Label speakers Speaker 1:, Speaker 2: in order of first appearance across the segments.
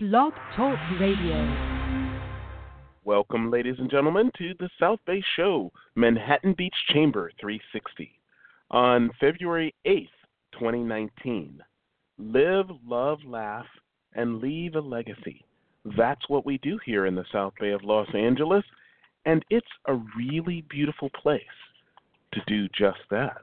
Speaker 1: Blog Talk Radio.
Speaker 2: Welcome, ladies and gentlemen, to the South Bay Show, Manhattan Beach Chamber 360. On February 8th, 2019, live, love, laugh, and leave a legacy. That's what we do here in the South Bay of Los Angeles, and it's a really beautiful place to do just that.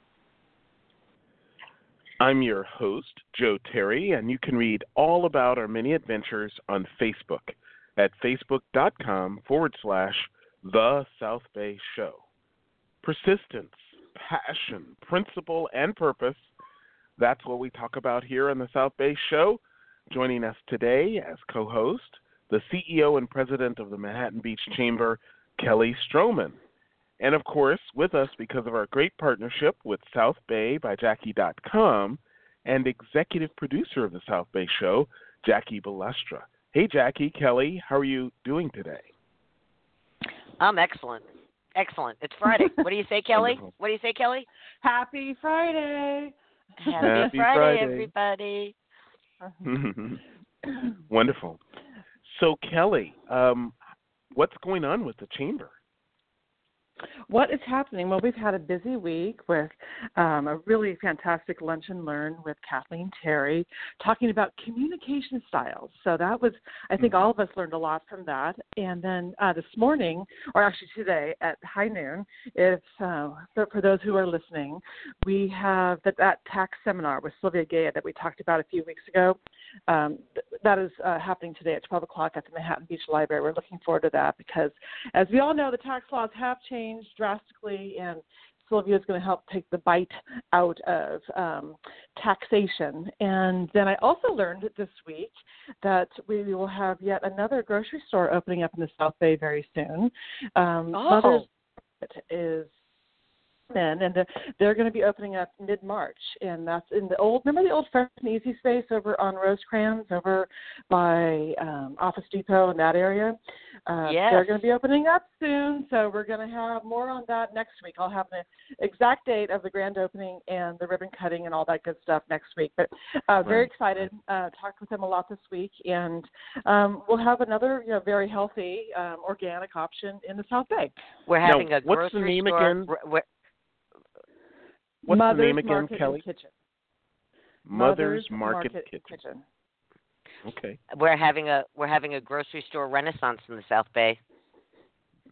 Speaker 2: I'm your host, Joe Terry, and you can read all about our many adventures on Facebook at facebook.com forward slash The South Bay Show. Persistence, passion, principle, and purpose that's what we talk about here on the South Bay Show. Joining us today as co host, the CEO and president of the Manhattan Beach Chamber, Kelly Stroman. And of course, with us because of our great partnership with South Bay by Jackie.com and executive producer of the South Bay Show, Jackie Balestra. Hey, Jackie, Kelly, how are you doing today?
Speaker 3: I'm excellent. Excellent. It's Friday. What do you say, Kelly? What do you say, Kelly?
Speaker 4: Happy Friday.
Speaker 3: Happy,
Speaker 2: Happy
Speaker 3: Friday,
Speaker 2: Friday.
Speaker 3: everybody.
Speaker 2: Wonderful. So, Kelly, um, what's going on with the chamber?
Speaker 4: What is happening? Well, we've had a busy week with um, a really fantastic lunch and learn with Kathleen Terry talking about communication styles. So that was, I think, all of us learned a lot from that. And then uh, this morning, or actually today at high noon, if uh, for, for those who are listening, we have that, that tax seminar with Sylvia Gaya that we talked about a few weeks ago. Um, th- that is uh, happening today at 12 o'clock at the Manhattan Beach Library. We're looking forward to that because, as we all know, the tax laws have changed drastically, and Sylvia is going to help take the bite out of um, taxation. And then I also learned this week that we will have yet another grocery store opening up in the South Bay very soon. Um,
Speaker 3: Oh.
Speaker 4: Mother's Market is in, and they're going to be opening up mid March, and that's in the old. Remember the old Fresh and Easy space over on Rosecrans, over by um, Office Depot in that area. Uh,
Speaker 3: Yes.
Speaker 4: They're going to be opening up soon, so we're going to have more on that next week. I'll have the exact date of the grand opening and the ribbon cutting and all that good stuff next week. But uh, very
Speaker 2: Right.
Speaker 4: excited. Uh, talked with them a lot this week, and um, we'll have another you know very healthy um, organic option in the South Bay.
Speaker 3: We're
Speaker 2: Now,
Speaker 3: having a
Speaker 2: what's the
Speaker 3: grocery
Speaker 2: name
Speaker 3: store.
Speaker 2: again?
Speaker 3: we're- we're-
Speaker 2: What's
Speaker 4: Mother's
Speaker 2: the name again,
Speaker 4: Market
Speaker 2: Kelly?
Speaker 4: Kitchen.
Speaker 2: Mother's Market, Kitchen.
Speaker 4: Kitchen.
Speaker 2: Okay.
Speaker 3: we're having a we're having a grocery store renaissance in the South Bay.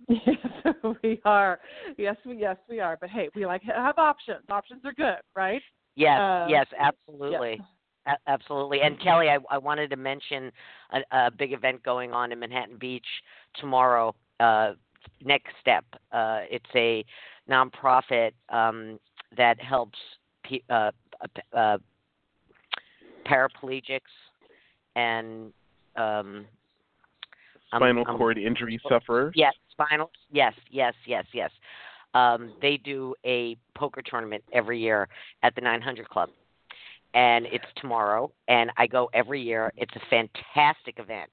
Speaker 4: Yes, we are. Yes, we yes we are. But hey, we like have options. Options are good, right?
Speaker 3: Yes,
Speaker 4: Uh,
Speaker 3: yes, absolutely. A- absolutely. And Kelly, I, I wanted to mention a, a big event going on in Manhattan Beach tomorrow. Uh, Next Step. Uh, it's a nonprofit um, that helps pe- uh, uh, uh, paraplegics and um, I'm-
Speaker 2: Spinal
Speaker 3: I'm-
Speaker 2: cord injury sufferers.
Speaker 3: Yes, spinal. Yes, yes, yes, yes. Um, they do a poker tournament every year at the 900 Club, and it's tomorrow. And I go every year. It's a fantastic event.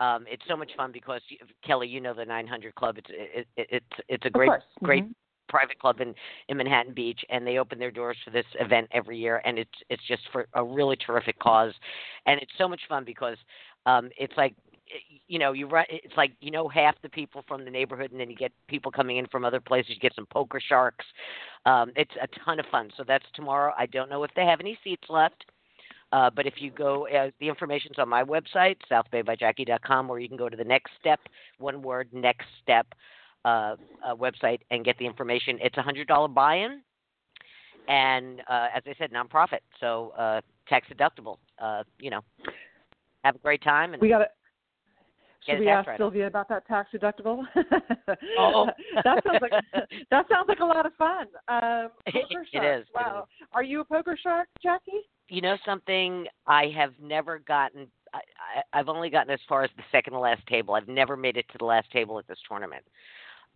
Speaker 3: Um, it's so much fun because you, Kelly, you know the 900 Club. It's it, it, it's it's a
Speaker 4: Of
Speaker 3: great
Speaker 4: course.
Speaker 3: great
Speaker 4: Mhm.
Speaker 3: Private club in in Manhattan Beach, and they open their doors for this event every year, and it's it's just for a really terrific cause, and it's so much fun because um, it's like you know, you run. It's like you know half the people from the neighborhood, and then you get people coming in from other places. You get some poker sharks. Um, it's a ton of fun. So that's tomorrow. I don't know if they have any seats left. Uh, but if you go, uh, the information's on my website, southbaybyjackie.com, or you can go to the Next Step, one word, Next Step uh, uh, website and get the information. It's a hundred dollar buy-in, and uh, as I said, nonprofit, so uh, tax deductible. Uh, you know, have a great time. And
Speaker 4: we got it. Should we ask. Sylvia about that tax deductible?
Speaker 3: Oh.
Speaker 4: that sounds like that sounds like a lot of fun. Um, poker
Speaker 3: It
Speaker 4: shark.
Speaker 3: is, it
Speaker 4: Wow. Are you a poker shark, Jackie?
Speaker 3: you know something i have never gotten I, I i've only gotten as far as the second to last table i've never made it to the last table at this tournament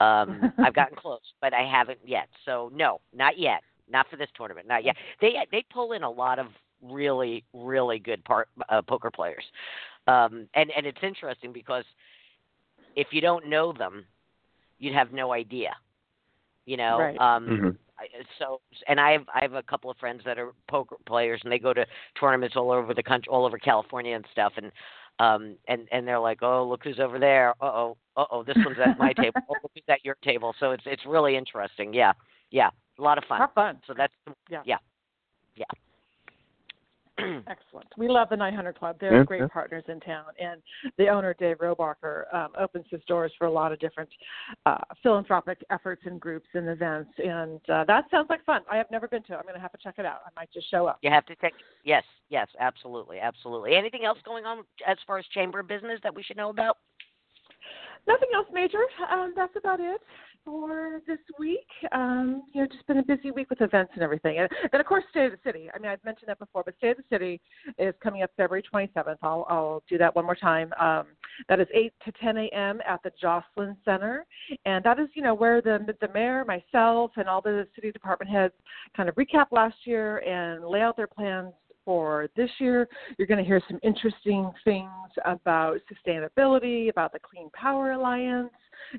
Speaker 3: um i've gotten close but i haven't yet. So no not yet. Not for this tournament not yet. They they pull in a lot of really really good part uh, poker players. Um and and it's interesting because if you don't know them you'd have no idea you know?
Speaker 4: Right.
Speaker 3: um
Speaker 2: Mhm.
Speaker 3: So and I have I have a couple of friends that are poker players and they go to tournaments all over the country, all over California and stuff, and um and and they're like, oh look who's over there, uh oh, uh oh, this one's at my table, oh look who's at your table, so it's it's really interesting, yeah, yeah, a lot of fun.
Speaker 4: Have fun.
Speaker 3: So that's
Speaker 4: Yeah.
Speaker 3: yeah, yeah.
Speaker 4: Excellent. We love the 900 Club. They're
Speaker 2: Yeah,
Speaker 4: great
Speaker 2: yeah.
Speaker 4: partners in town, and the owner Dave Robarker um, opens his doors for a lot of different uh, philanthropic efforts and groups and events, and uh, that sounds like fun. I have never been to. it. I'm going to have to check it out. I might just show up.
Speaker 3: you have to take yes, yes, absolutely, absolutely. Anything else going on as far as chamber of business that we should know about?
Speaker 4: Nothing else major. Um, that's about it for this week. Um, you know, just been a busy week with events and everything. And then, of course, State of the City. I mean, I've mentioned that before, but State of the City is coming up February 27th. I'll, I'll do that one more time. Um, that is 8 to 10 a.m. at the Joslyn Center. And that is, you know, where the, the mayor, myself, and all the city department heads kind of recap last year and lay out their plans for this year. You're going to hear some interesting things about sustainability, about the Clean Power Alliance,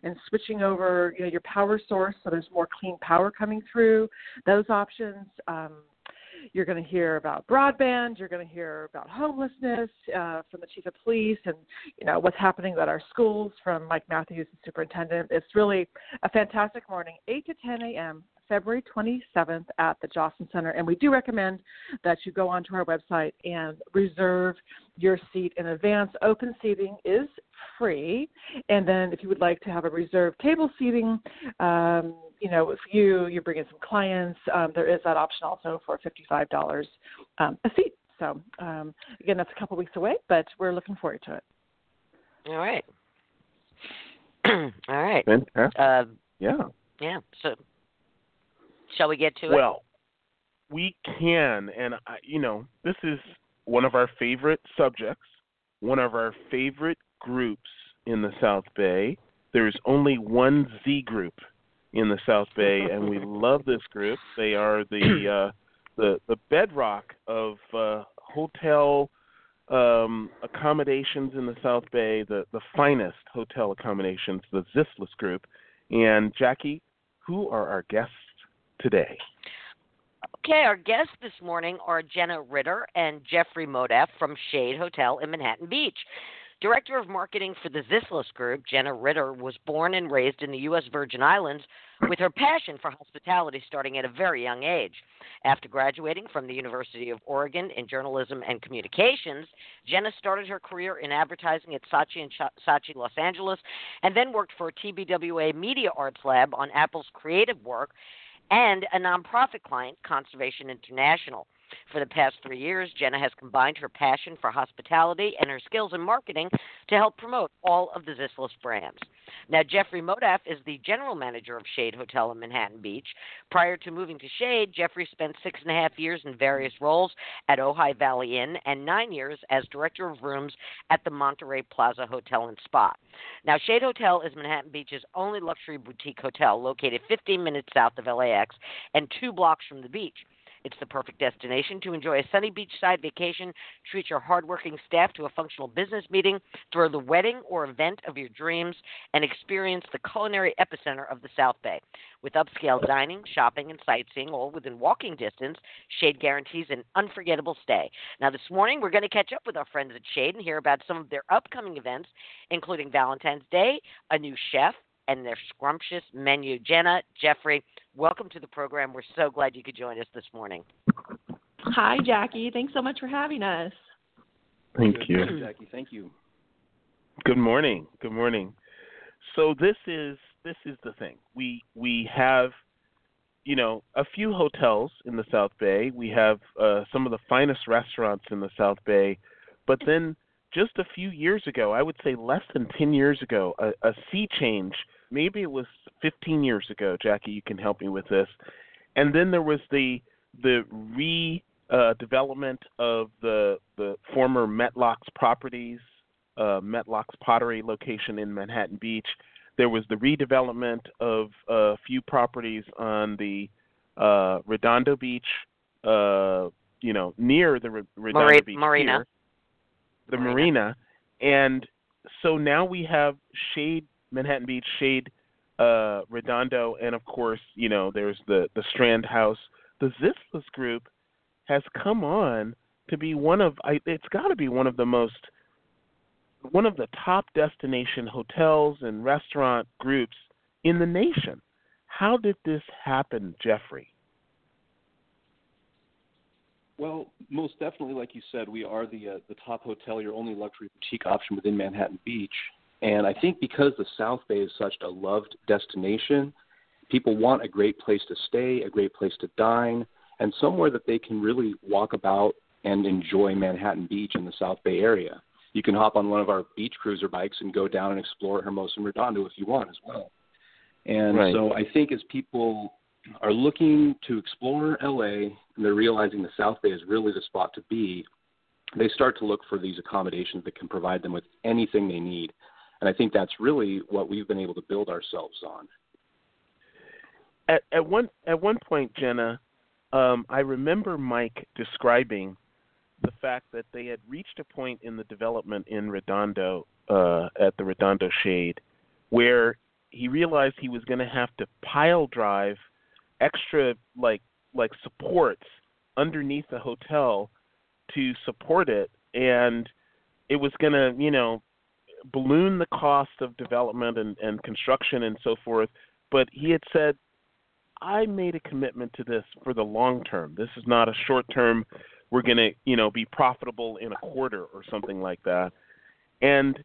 Speaker 4: and switching over, you know, your power source so there's more clean power coming through. Those options. Um, you're going to hear about broadband. You're going to hear about homelessness uh, from the chief of police, and you know what's happening at our schools from Mike Matthews, the superintendent. It's really a fantastic morning, 8 to 10 a.m. February 27th at the Joslyn Center, and we do recommend that you go onto our website and reserve your seat in advance. Open seating is free, and then if you would like to have a reserved table seating, um, you know, if you you bring in some clients, um, there is that option also for fifty-five dollars um, a seat. So um, again, that's a couple weeks away, but we're looking forward to it.
Speaker 3: All right, all right,
Speaker 2: Fantastic.
Speaker 3: uh,
Speaker 2: Yeah.
Speaker 3: yeah. So, shall we get to it?
Speaker 2: Well, we can, and I, you know, this is one of our favorite subjects, one of our favorite groups in the South Bay. There's only one Z group in the South Bay, and we love this group. They are the uh, the the bedrock of uh, hotel um, accommodations in the South Bay, the the finest hotel accommodations, the Zislis group. And Jackie, who are our guests today?
Speaker 3: Okay, our guests this morning are Jenna Ritter and Jeffrey Modaff from Shade Hotel in Manhattan Beach. Director of Marketing for the Zislis Group, Jenna Ritter was born and raised in the U.S. Virgin Islands with her passion for hospitality starting at a very young age. After graduating from the University of Oregon in journalism and communications, Jenna started her career in advertising at Saatchi and Ch- Saatchi Los Angeles and then worked for TBWA Media Arts Lab on Apple's creative work and a nonprofit client, Conservation International. For the past three years, Jenna has combined her passion for hospitality and her skills in marketing to help promote all of the Zislis brands. Now, Jeffrey Modaff is the general manager of Shade Hotel in Manhattan Beach. Prior to moving to Shade, Jeffrey spent six and a half years in various roles at Ojai Valley Inn and nine years as director of rooms at the Monterey Plaza Hotel and Spa. Now, Shade Hotel is Manhattan Beach's only luxury boutique hotel located 15 minutes south of LAX and two blocks from the beach. It's the perfect destination to enjoy a sunny beachside vacation, treat your hardworking staff to a functional business meeting, throw the wedding or event of your dreams, and experience the culinary epicenter of the South Bay. With upscale dining, shopping, and sightseeing all within walking distance, Shade guarantees an unforgettable stay. Now, this morning, we're going to catch up with our friends at Shade and hear about some of their upcoming events, including Valentine's Day, a new chef, and their scrumptious menu. Jenna, Jeffrey, welcome to the program. We're so glad you could join us this morning.
Speaker 5: Hi, Jackie. Thanks so much for having us.
Speaker 2: Thank
Speaker 6: Good
Speaker 2: you.
Speaker 6: morning, Jackie. Thank you.
Speaker 2: Good morning. Good morning. So this is this is the thing. We we have you know a few hotels in the South Bay. We have uh, some of the finest restaurants in the South Bay, but then just a few years ago, I would say less than 10 years ago, a, a sea change. Maybe it was 15 years ago. Jackie, you can help me with this. And then there was the the re uh, development of the the former Metlox properties, uh, Metlox Pottery location in Manhattan Beach. There was the redevelopment of a few properties on the uh, Redondo Beach, uh, you know, near the Re- Redondo
Speaker 3: Mari-
Speaker 2: Beach
Speaker 3: Marina.
Speaker 2: Pier, the
Speaker 3: Marina.
Speaker 2: marina, and so now we have Shade Manhattan Beach, Shade uh, Redondo, and of course, you know, there's the the Strand House. The Zislis Group has come on to be one of I, it's got to be one of the most one of the top destination hotels and restaurant groups in the nation. How did this happen, Jeffrey?
Speaker 6: Well, most definitely, like you said, we are the uh, the top hotel, your only luxury boutique option within Manhattan Beach. And I think because the South Bay is such a loved destination, people want a great place to stay, a great place to dine, and somewhere that they can really walk about and enjoy Manhattan Beach in the South Bay area. You can hop on one of our beach cruiser bikes and go down and explore Hermosa and Redondo if you want as well. And
Speaker 2: Right.
Speaker 6: so I think as people are looking to explore LA and they're realizing the South Bay is really the spot to be, they start to look for these accommodations that can provide them with anything they need. And I think that's really what we've been able to build ourselves on.
Speaker 2: at at one at one point, Jenna, um, I remember Mike describing the fact that they had reached a point in the development in Redondo uh, at the Redondo Shade where he realized he was going to have to pile drive extra like like supports underneath the hotel to support it and it was going to you know balloon the cost of development and, and construction and so forth but he had said I made a commitment to this for the long term. This is not a short term. We're going to, you know, be profitable in a quarter or something like that. And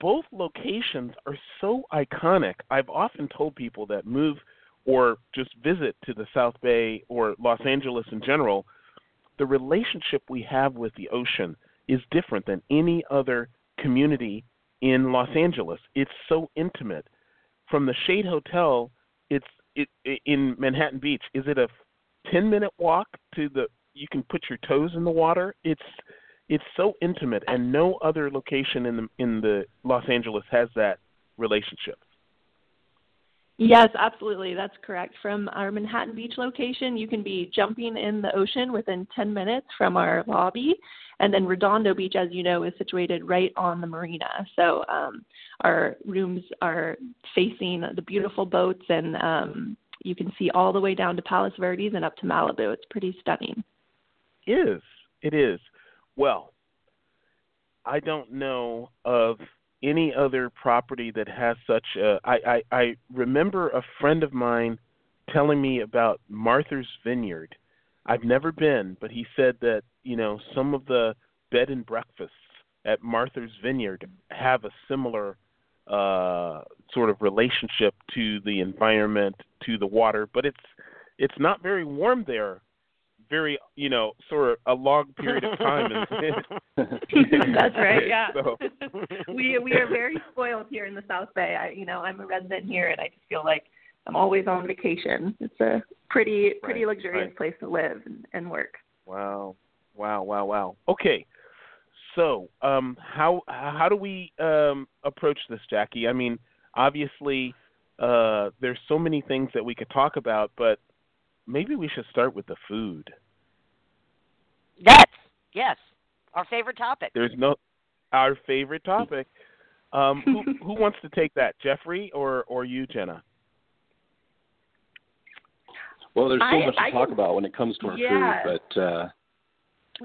Speaker 2: both locations are so iconic. I've often told people that move or just visit to the South Bay or Los Angeles in general, the relationship we have with the ocean is different than any other community in Los Angeles. It's so intimate. From the Shade Hotel, it's it, in Manhattan Beach. Is it a 10 minute walk to the you can put your toes in the water? It's it's so intimate and no other location in the in the Los Angeles has that relationship.
Speaker 5: Yes, absolutely. That's correct. From our Manhattan Beach location, you can be jumping in the ocean within 10 minutes from our lobby. And then Redondo Beach, as you know, is situated right on the marina. So um, our rooms are facing the beautiful boats, and um, you can see all the way down to Palos Verdes and up to Malibu. It's pretty stunning.
Speaker 2: is. It is. Well, I don't know of any other property that has such a. I, I, I remember a friend of mine telling me about Martha's Vineyard. I've never been, but he said that, you know, some of the bed and breakfasts at Martha's Vineyard have a similar uh sort of relationship to the environment, to the water, but it's it's not very warm there very you know sort of a long period of time
Speaker 5: That's right. Yeah.
Speaker 2: so,
Speaker 5: we we are very spoiled here in the South Bay. I, you know, I'm a resident here, and I just feel like I'm always on vacation. It's a pretty pretty
Speaker 2: Right,
Speaker 5: luxurious
Speaker 2: right.
Speaker 5: place to live and, and work.
Speaker 2: wow wow wow wow okay so um how how do we um approach this jackie i mean obviously uh there's so many things that we could talk about but maybe we should start with the food
Speaker 3: That's yes, our favorite topic.
Speaker 2: There's no our favorite topic. Um, who who wants to take that, Jeffrey or or you, Jenna?
Speaker 6: Well, there's so
Speaker 5: I-
Speaker 6: much to
Speaker 5: I
Speaker 6: talk
Speaker 5: can-
Speaker 6: about when it comes to our
Speaker 5: Yeah.
Speaker 6: food, but uh,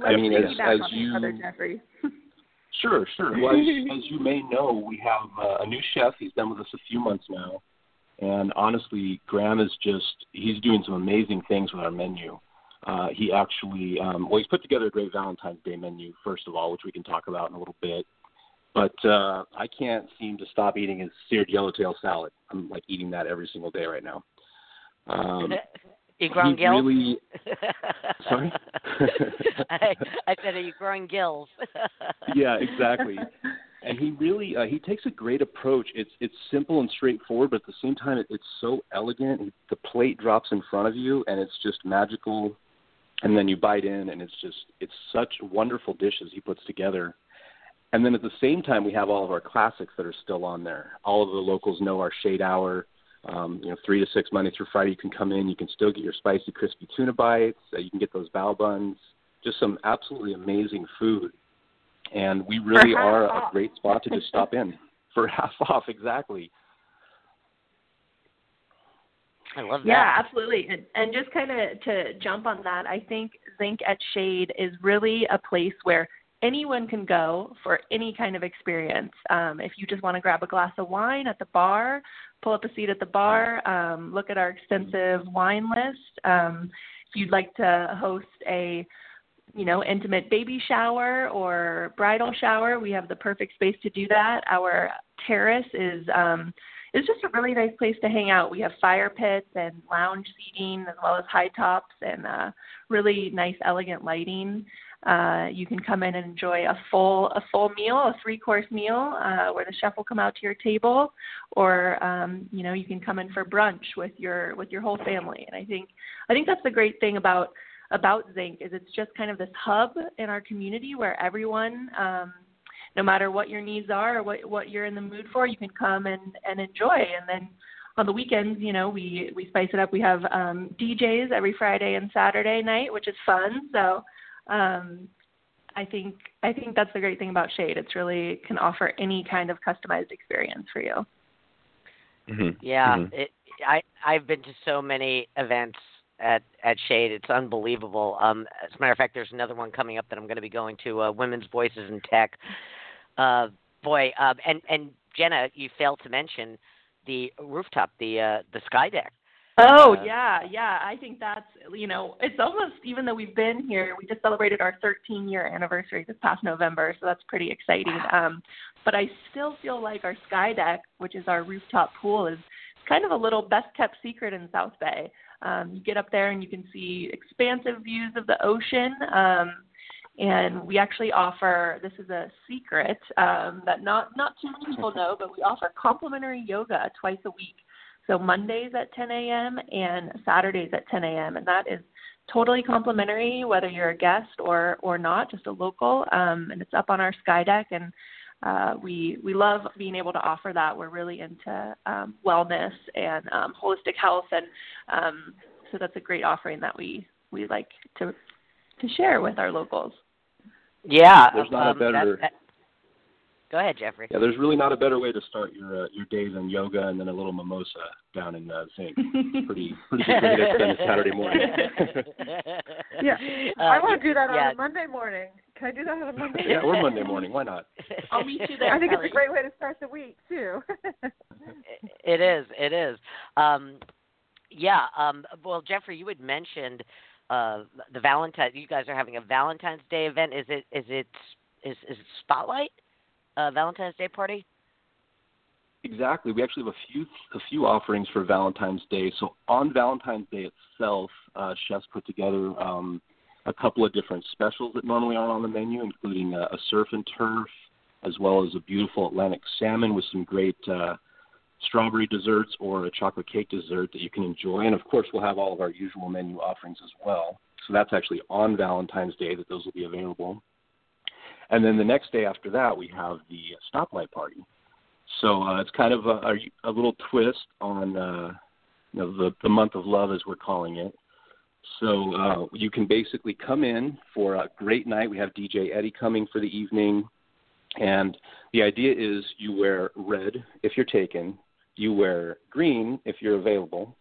Speaker 6: I mean, as- as you-
Speaker 5: other, Jeffrey.
Speaker 6: Sure, sure. Well, as, as you may know, we have uh, a new chef. He's been with us a few months now, and honestly, Graham is just—he's doing some amazing things with our menu. Uh, he actually, um, well, he's put together a great Valentine's Day menu, first of all, which we can talk about in a little bit. But uh, I can't seem to stop eating his seared yellowtail salad. I'm like eating that every single day right now. Um,
Speaker 3: you growing gills?
Speaker 6: really- Sorry?
Speaker 3: I, I said, are you growing gills?
Speaker 6: yeah, exactly. And he really uh, he takes a great approach. It's it's simple and straightforward, but at the same time, it, it's so elegant. The plate drops in front of you, and it's just magical. And then you bite in, and it's just it's such wonderful dishes he puts together. And then at the same time, we have all of our classics that are still on there. All of the locals know our shade hour. Um, you know, three to six Monday through Friday, you can come in. You can still get your spicy, crispy tuna bites. Uh, you can get those bao buns. Just some absolutely amazing food and we really are
Speaker 5: off.
Speaker 6: a great spot to just stop in for half off exactly
Speaker 3: I love that.
Speaker 5: Yeah, absolutely. And, and just kind of to jump on that, I think Zinc at Shade is really a place where anyone can go for any kind of experience. Um, if you just want to grab a glass of wine at the bar, pull up a seat at the bar, um, look at our extensive wine list. Um, if you'd like to host a you know, intimate baby shower or bridal shower, we have the perfect space to do that. Our terrace is um, is just a really nice place to hang out. We have fire pits and lounge seating as well as high tops and uh, really nice, elegant lighting. Uh, you can come in and enjoy a full a full meal, a three course meal, uh, where the chef will come out to your table, or um, you know you can come in for brunch with your with your whole family. And I think I think that's the great thing about about Zinc is it's just kind of this hub in our community where everyone, um, no matter what your needs are or what what you're in the mood for, you can come and and enjoy. And then on the weekends, you know, we we spice it up. We have um, DJs every Friday and Saturday night, which is fun. So. Um, I think I think that's the great thing about Shade. It's really can offer any kind of customized experience for you.
Speaker 2: Mm-hmm.
Speaker 3: Yeah,
Speaker 2: Mhm.
Speaker 3: it, I I've been to so many events at at Shade. It's unbelievable. Um, as a matter of fact, there's another one coming up that I'm going to be going to. Uh, Women's Voices in Tech. Uh, boy, uh, and and Jenna, you failed to mention the rooftop, the uh, the sky deck.
Speaker 5: Oh
Speaker 3: Uh,
Speaker 5: yeah, yeah. I think that's you know it's almost even though we've been here, we just celebrated our 13 year anniversary this past November, so that's pretty exciting. Um, but I still feel like our sky deck, which is our rooftop pool, is kind of a little best kept secret in South Bay. Um, you get up there and you can see expansive views of the ocean. Um, and we actually offer this is a secret um, that not not too many people know, but we offer complimentary yoga twice a week. So Mondays at 10 a.m. and Saturdays at 10 a.m. and that is totally complimentary, whether you're a guest or or not, just a local. Um, and it's up on our sky deck, and uh, we we love being able to offer that. We're really into um, wellness and um, holistic health, and um, so that's a great offering that we we like to to share with our locals.
Speaker 3: Yeah,
Speaker 6: There's not a
Speaker 3: um, that-
Speaker 6: better-
Speaker 3: that- Go ahead, Jeffrey.
Speaker 6: yeah there's really not a better way to start your uh, your day than yoga and then a little mimosa down in uh, zinc pretty pretty good way to spend a saturday morning
Speaker 4: Yeah.
Speaker 3: Uh,
Speaker 4: I want to do that on a Monday morning. Can I do that on a Monday?
Speaker 6: yeah or monday morning why not
Speaker 5: I'll meet you there.
Speaker 4: I think
Speaker 5: Kelly.
Speaker 4: it's a great way to start the week too.
Speaker 3: It is. It is. Um, yeah. Um, well, Jeffrey, you had mentioned uh, the Valentine. You guys are having a Valentine's Day event. Is it? Is it? Is is it Spotlight? Uh, Valentine's Day party?
Speaker 6: Exactly. We actually have a few a few offerings for Valentine's Day. So on Valentine's Day itself, uh, chefs put together um, a couple of different specials that normally aren't on the menu, including a, a surf and turf, as well as a beautiful Atlantic salmon with some great uh, strawberry desserts or a chocolate cake dessert that you can enjoy. And of course, we'll have all of our usual menu offerings as well. So that's actually on Valentine's Day that those will be available. And then the next day after that, we have the stoplight party. So uh, it's kind of a, a, little twist on uh, you know the the month of love as we're calling it. So uh, you can basically come in for a great night. We have DJ Eddie coming for the evening. And the idea is you wear red if you're taken, you wear green if you're available,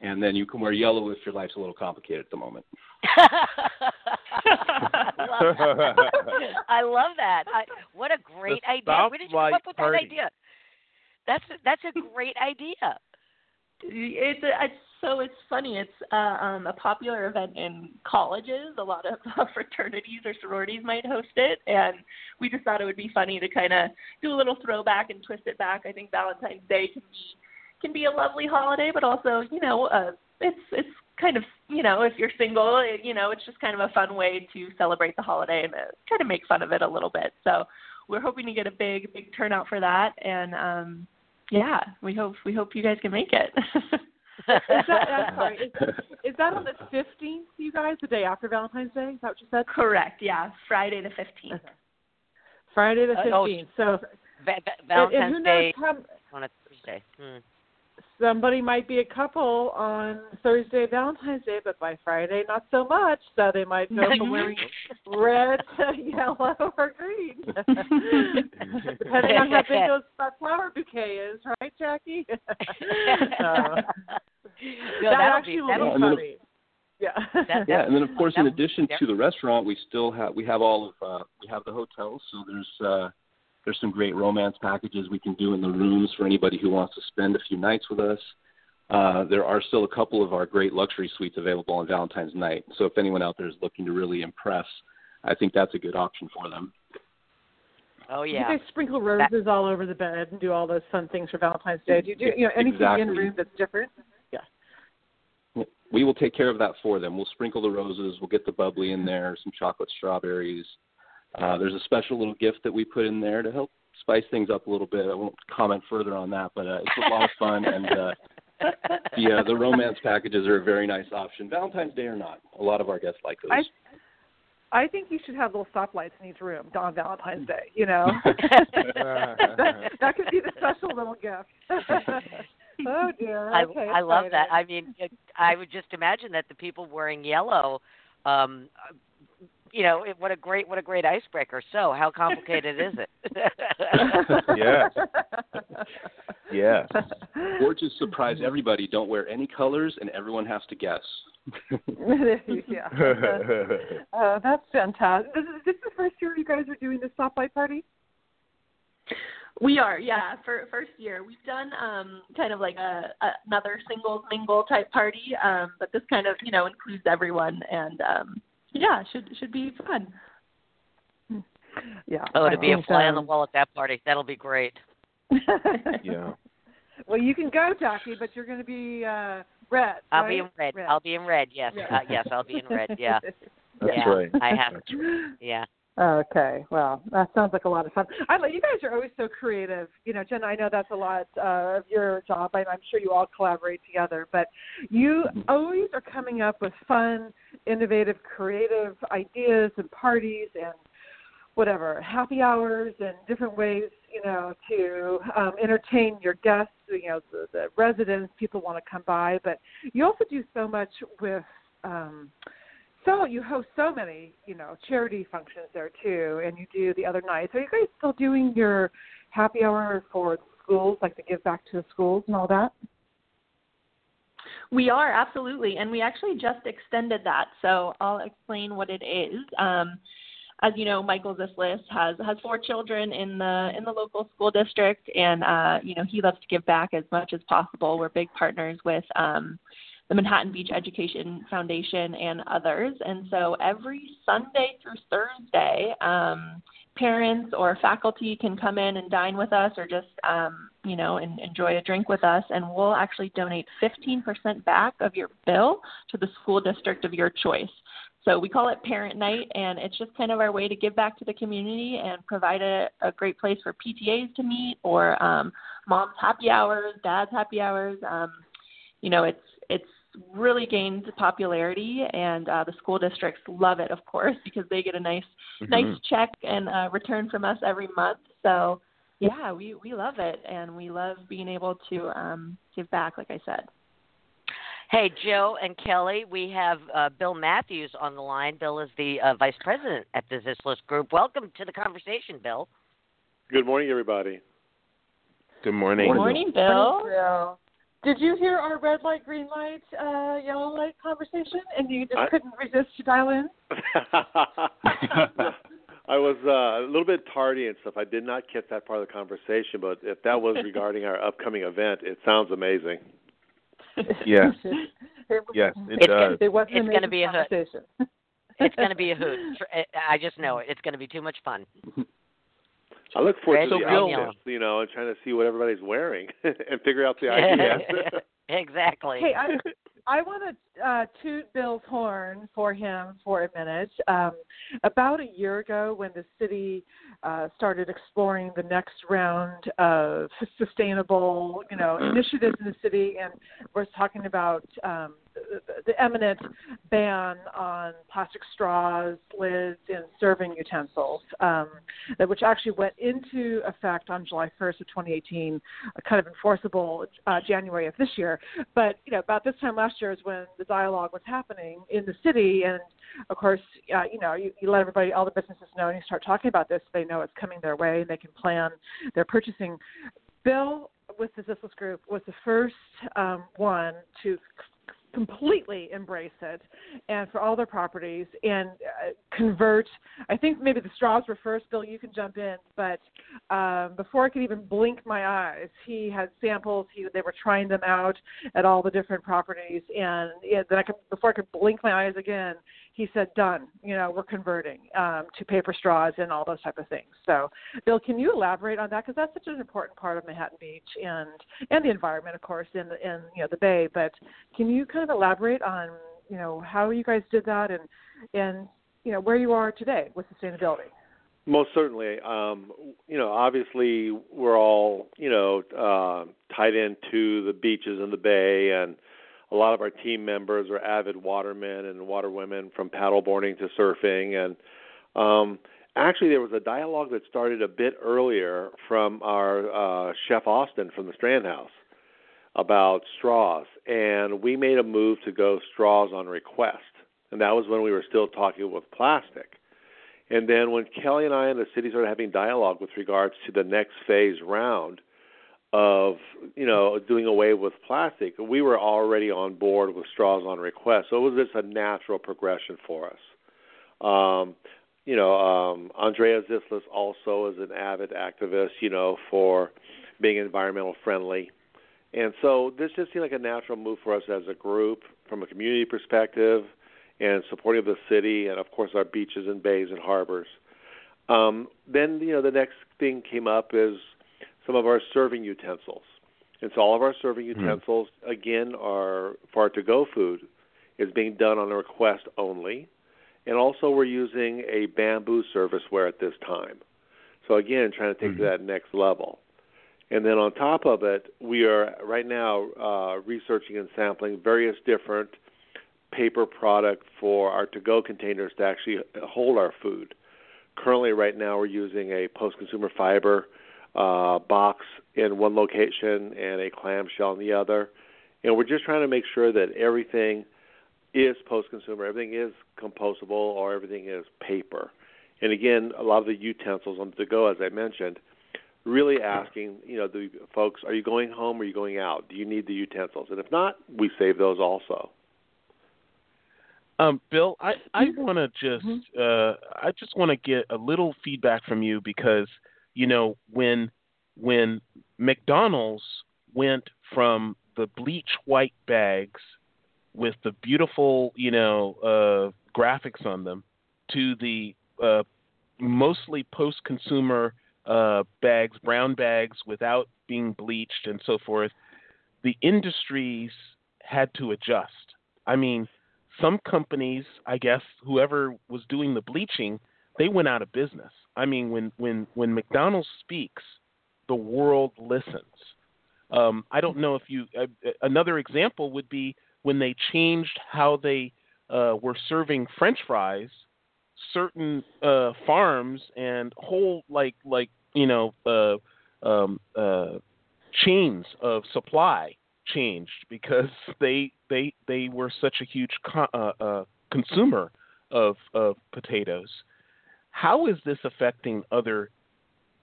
Speaker 6: and then you can wear yellow if your life's a little complicated at the moment.
Speaker 3: I love that. I love that. I, what a great
Speaker 2: The
Speaker 3: idea! Where did you come up with
Speaker 2: Party.
Speaker 3: that idea? That's that's a great idea.
Speaker 5: It's, it's so it's funny. It's uh, um, a popular event in colleges. A lot of uh, fraternities or sororities might host it, and we just thought it would be funny to kind of do a little throwback and twist it back. I think Valentine's Day can be can be a lovely holiday, but also you know uh, it's it's kind of you know if you're single, it, you know it's just kind of a fun way to celebrate the holiday and uh, try to make fun of it a little bit. So we're hoping to get a big big turnout for that, and um, yeah, we hope we hope you guys can make it.
Speaker 4: Is that, I'm sorry, is, is that on the 15th, you guys, the day after Valentine's Day? Is that what you said?
Speaker 5: Correct. Yeah, Friday the fifteenth.
Speaker 4: Friday the
Speaker 3: Uh, oh,
Speaker 4: 15th. so,
Speaker 3: Va- va-
Speaker 4: and, and
Speaker 3: Valentine's
Speaker 4: who knows
Speaker 3: Day
Speaker 4: how,
Speaker 3: on a Thursday. Hmm.
Speaker 4: Somebody might be a couple on Thursday, Valentine's Day, but by Friday, not so much. So they might go from wearing red to yellow or green, depending on how big those, that flower bouquet is, right, Jackie? so,
Speaker 3: No,
Speaker 4: that actually
Speaker 3: be
Speaker 4: will
Speaker 3: that'll
Speaker 4: be
Speaker 6: And then of-
Speaker 4: funny. Yeah.
Speaker 3: That-
Speaker 6: Yeah, and then of course, in addition to the restaurant, we still have we have all of uh, we have the hotels. So there's uh, there's some great romance packages we can do in the rooms for anybody who wants to spend a few nights with us. Uh, there are still a couple of our great luxury suites available on Valentine's night. So if anyone out there is looking to really impress, I think that's a good option for them.
Speaker 3: oh yeah.
Speaker 4: You
Speaker 3: yeah.
Speaker 4: guys sprinkle roses all over the bed and do all those fun things for Valentine's Day. Do you do you know anything in
Speaker 6: Exactly.
Speaker 4: room that's different? Yeah.
Speaker 6: We will take care of that for them. We'll sprinkle the roses. We'll get the bubbly in there, some chocolate strawberries. Uh, there's a special little gift that we put in there to help spice things up a little bit. I won't comment further on that, but uh, it's a lot of fun. And uh, the uh, the romance packages are a very nice option, Valentine's Day or not. A lot of our guests like those.
Speaker 4: I I think you should have little stoplights in each room on Valentine's Day. You know, that, that could be the special little gift. oh dear.
Speaker 3: I
Speaker 4: Okay,
Speaker 3: I love that. I mean, it, I would just imagine that the people wearing yellow, um, you know, it, what a great what a great icebreaker. So, how complicated is it?
Speaker 2: Yes. Yes.
Speaker 6: or just surprise everybody. Don't wear any colors, and everyone has to guess.
Speaker 4: yeah. Oh, that's fantastic. This is this the first year you guys are doing the stoplight party?
Speaker 5: We are, yeah. For first year, we've done um kind of like a, a another singles mingle type party, um, but this kind of you know includes everyone, and um yeah, should should be fun.
Speaker 4: Yeah.
Speaker 3: oh, to
Speaker 4: I
Speaker 3: be a
Speaker 4: think,
Speaker 3: fly on the
Speaker 4: um,
Speaker 3: wall at that party, that'll be great.
Speaker 2: yeah.
Speaker 4: Well, you can go, Jackie, but you're going to be uh red.
Speaker 3: I'll
Speaker 4: right?
Speaker 3: be in red. I'll be in red. Yes,
Speaker 4: Yeah.
Speaker 3: uh, yes, I'll be in red. Yeah,
Speaker 2: That's
Speaker 3: yeah.
Speaker 2: right.
Speaker 3: I have. Yeah.
Speaker 4: Okay, well, that sounds like a lot of fun. I you guys are always so creative. You know, Jen, I know that's a lot uh, of your job, and I'm sure you all collaborate together. But you always are coming up with fun, innovative, creative ideas and parties and whatever happy hours and different ways, you know, to um, entertain your guests. You know, the, the residents, people want to come by, but you also do so much with. Um, so you host so many, you know, charity functions there too, and you do the other nights. Are you guys still doing your happy hour for schools, like to give back to the schools and all that?
Speaker 5: We are absolutely, and we actually just extended that. So I'll explain what it is. Um, as you know, Michael Zislis has has four children in the in the local school district, and uh, you know he loves to give back as much as possible. We're big partners with um, the Manhattan Beach Education Foundation and others, and so every Sunday through Thursday, um, parents or faculty can come in and dine with us, or just um, you know and enjoy a drink with us, and we'll actually donate 15% back of your bill to the school district of your choice. So we call it Parent Night, and it's just kind of our way to give back to the community and provide a, a great place for PTAs to meet, or um, moms' happy hours, dads' happy hours. Um, you know, it's it's really gained popularity, and uh, the school districts love it, of course, because they get a nice nice
Speaker 2: Mhm.
Speaker 5: check and uh, return from us every month. So yeah, we we love it, and we love being able to um, give back, like I said.
Speaker 3: Hey, Joe and Kelly, we have uh, Bill Matthews on the line. Bill is the uh, vice president at the Zislis Group. Welcome to the conversation, Bill.
Speaker 7: Good morning, everybody.
Speaker 2: Good morning.
Speaker 5: Good morning, Bill.
Speaker 4: Morning, Bill. Did you hear our red light, green light, uh, yellow light conversation, and you just
Speaker 7: I-
Speaker 4: couldn't resist to dial in?
Speaker 7: I was uh, a little bit tardy and stuff. I did not catch that part of the conversation, but if that was regarding our upcoming event, it sounds amazing.
Speaker 2: Yes.
Speaker 4: it,
Speaker 2: Yes, it
Speaker 3: It's
Speaker 2: does.
Speaker 4: It was an
Speaker 3: It's gonna be a hoot. It's going to be a hoot. I just know it. It's going to be too much fun.
Speaker 7: I look forward
Speaker 3: Red,
Speaker 7: to the
Speaker 2: green,
Speaker 3: yellow.
Speaker 7: outfits, you know, and trying to see what everybody's wearing and figure out the ideas.
Speaker 3: exactly.
Speaker 4: Hey, I, I want to uh, toot Bill's horn for him for a minute. Um, about a year ago, when the city uh, started exploring the next round of sustainable, you know, initiatives in the city, and we're talking about um, the, the eminent ban on plastic straws, lids, and serving utensils, um, that which actually went into effect on July 1st of 2018, uh, kind of enforceable uh, January of this year. But you know, about this time last year is when the dialogue was happening in the city, and of course, uh, you know, you, you let everybody, all the businesses know, and you start talking about this, they know it's coming their way, and they can plan their purchasing. Bill with the Zislis Group was the first um, one to completely embrace it, and for all their properties and uh, convert. I think maybe the straws were first. Bill, you can jump in, but um, before I could even blink my eyes, he had samples. He they were trying them out at all the different properties, and yeah, then I could before I could blink my eyes again, he said, "Done. You know, we're converting um, to paper straws and all those type of things." So, Bill, can you elaborate on that because that's such an important part of Manhattan Beach and and the environment, of course, in in you know the Bay. But can you kind of elaborate on you know how you guys did that and and you know where you are today with sustainability?
Speaker 7: Most certainly. Um, you know, obviously we're all, you know, uh, tied into the beaches and the bay and a lot of our team members are avid watermen and waterwomen from paddleboarding to surfing. And um actually there was a dialogue that started a bit earlier from our uh chef Austin from the Strand House about straws. And we made a move to go straws on request. And that was when we were still talking with plastic. And then when Kelly and I and the city started having dialogue with regards to the next phase round of you know doing away with plastic, we were already on board with straws on request. So it was just a natural progression for us. Um, you know, um, Andrea Zislis also is an avid activist, you know, for being environmental friendly. And so this just seemed like a natural move for us as a group from a community perspective and supporting the city and of course our beaches and bays and harbors. Um, then you know the next thing came up is some of our serving utensils. And so all of our serving utensils again are for our to go food is being done on a request only. And also we're using a bamboo serviceware at this time. So again, trying to take
Speaker 2: Mhm.
Speaker 7: to that next level. And then on top of it, we are right now uh, researching and sampling various different paper product for our to-go containers to actually hold our food. Currently, right now, we're using a post-consumer fiber uh, box in one location and a clamshell in the other, and we're just trying to make sure that everything is post-consumer, everything is compostable, or everything is paper. And again, a lot of the utensils on the go, as I mentioned, really asking, you know, the folks, are you going home or are you going out? Do you need the utensils? And if not, we save those also.
Speaker 2: Um, Bill, I I want to just
Speaker 4: Mm-hmm.
Speaker 2: uh, I just want to get a little feedback from you because you know when when McDonald's went from the bleach white bags with the beautiful you know uh, graphics on them to the uh, mostly post consumer uh, bags, brown bags without being bleached and so forth, the industries had to adjust. I mean, some companies, I guess, whoever was doing the bleaching, they went out of business. I mean, when when when McDonald's speaks, the world listens. Um, I don't know if you. Uh, another example would be when they changed how they uh, were serving French fries. Certain uh, farms and whole like like you know uh, um, uh, chains of supply changed because they they they were such a huge co- uh, uh, consumer of of potatoes. How is this affecting other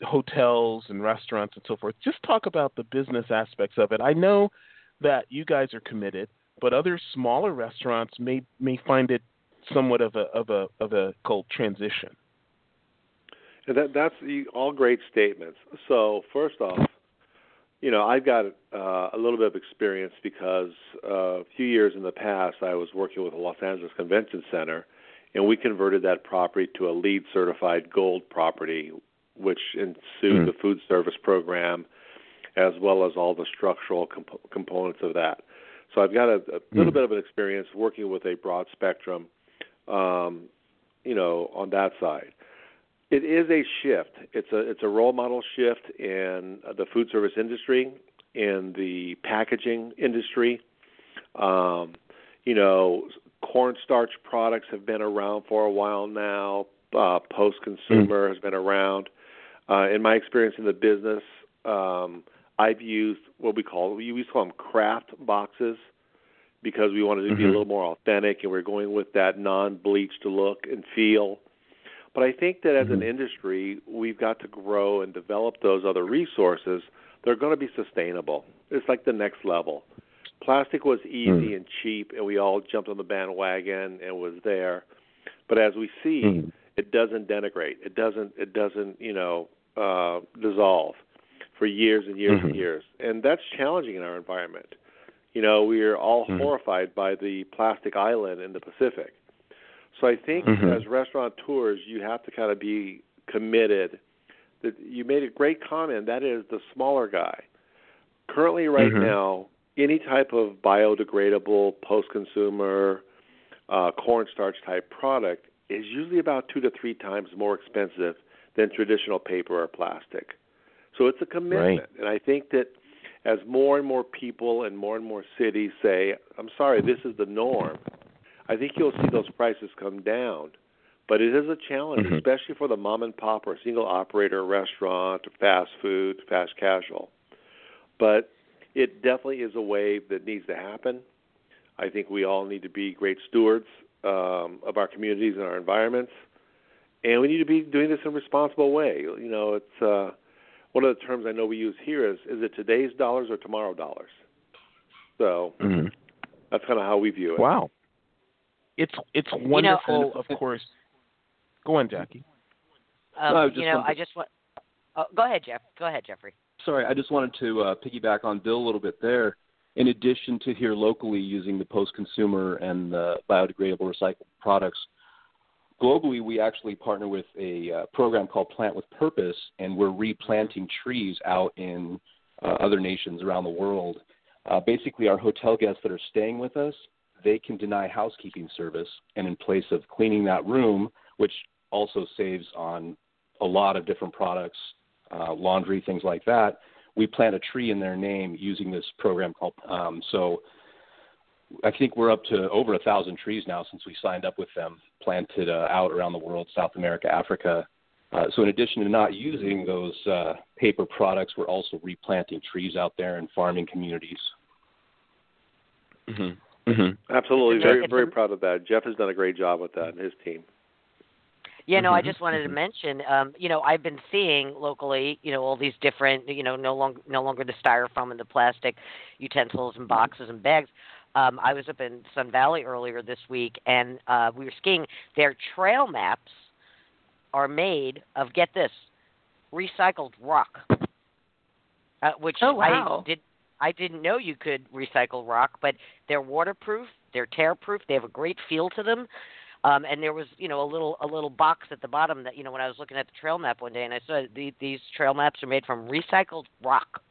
Speaker 2: hotels and restaurants and so forth? Just talk about the business aspects of it. I know that you guys are committed, but other smaller restaurants may may find it somewhat of a of a of a cold transition.
Speaker 7: And that that's all great statements. So first off, you know I've got uh, a little bit of experience because uh, a few years in the past I was working with the Los Angeles Convention Center, and we converted that property to a LEED certified gold property, which ensued mm. the food service program, as well as all the structural comp- components of that. So I've got a, a little mm. bit of an experience working with a broad spectrum, um, you know, on that side. It is a shift. It's a it's a role model shift in the food service industry, in the packaging industry. Um, you know, cornstarch products have been around for a while now. Uh, Post consumer mm. has been around. Uh, in my experience in the business, um, I've used what we call we used to call them kraft boxes because we wanted to mm-hmm. be a mm-hmm. little more authentic and we're going with that non-bleached look and feel. But I think that as mm-hmm. an industry, we've got to grow and develop those other resources. They're going to be sustainable. It's like the next level. Plastic was easy mm-hmm. and cheap, and we all jumped on the bandwagon and was there. But as we see, mm-hmm. it doesn't denigrate. It doesn't. It doesn't. You know, uh, dissolve for years and years and mm-hmm. years, and that's challenging in our environment. You know, we are all mm-hmm. horrified by the plastic island in the Pacific. So I think mm-hmm. as restaurateurs, you have to kind of be committed. That you made a great comment. That is the smaller guy. Currently, right mm-hmm. now, any type of biodegradable, post-consumer, uh, cornstarch type product is usually about two to three times more expensive than traditional paper or plastic. So it's a commitment,
Speaker 2: right.
Speaker 7: and I think that as more and more people and more and more cities say, "I'm sorry, this is the norm," I think you'll see those prices come down. But it is a challenge, mm-hmm. especially for the mom and pop or single operator restaurant, fast food, fast casual. But it definitely is a wave that needs to happen. I think we all need to be great stewards um, of our communities and our environments, and we need to be doing this in a responsible way. You know, it's uh, one of the terms I know we use here is is it today's dollars or tomorrow dollars? So
Speaker 2: mm-hmm.
Speaker 7: that's kind of how we view it.
Speaker 2: Wow it's it's wonderful, you know, of course. Go on, Jackie.
Speaker 3: Um, no, you know, I just want. Oh, go ahead, Jeff. Go ahead, Jeffrey.
Speaker 6: Sorry, I just wanted to uh, piggyback on Bill a little bit there. In addition to here locally using the post-consumer and the biodegradable recycled products, globally we actually partner with a uh, program called Plant with Purpose, and we're replanting trees out in uh, other nations around the world. Uh, basically, our hotel guests that are staying with us they can deny housekeeping service, and in place of cleaning that room, which also saves on a lot of different products, uh, laundry, things like that, we plant a tree in their name using this program called. Um, so I think we're up to over a thousand trees now since we signed up with them, planted uh, out around the world, South America, Africa. Uh, so in addition to not using those uh, paper products, we're also replanting trees out there in farming communities.
Speaker 2: Mm-hmm. Mm-hmm.
Speaker 7: Absolutely, very very proud of that. Jeff has done a great job with that and his team.
Speaker 3: Yeah, no,
Speaker 2: mm-hmm.
Speaker 3: I just wanted to mm-hmm. mention, um, you know, I've been seeing locally, you know, all these different, you know, no longer no longer the styrofoam and the plastic utensils and boxes and bags. Um, I was up in Sun Valley earlier this week, and uh, we were skiing. Their trail maps are made of get this, recycled rock, uh, which
Speaker 5: oh, wow.
Speaker 3: I did I didn't know you could recycle rock, but they're waterproof, they're tear-proof, they have a great feel to them. Um, and there was, you know, a little a little box at the bottom that, you know, when I was looking at the trail map one day, and I saw the, these trail maps are made from recycled rock.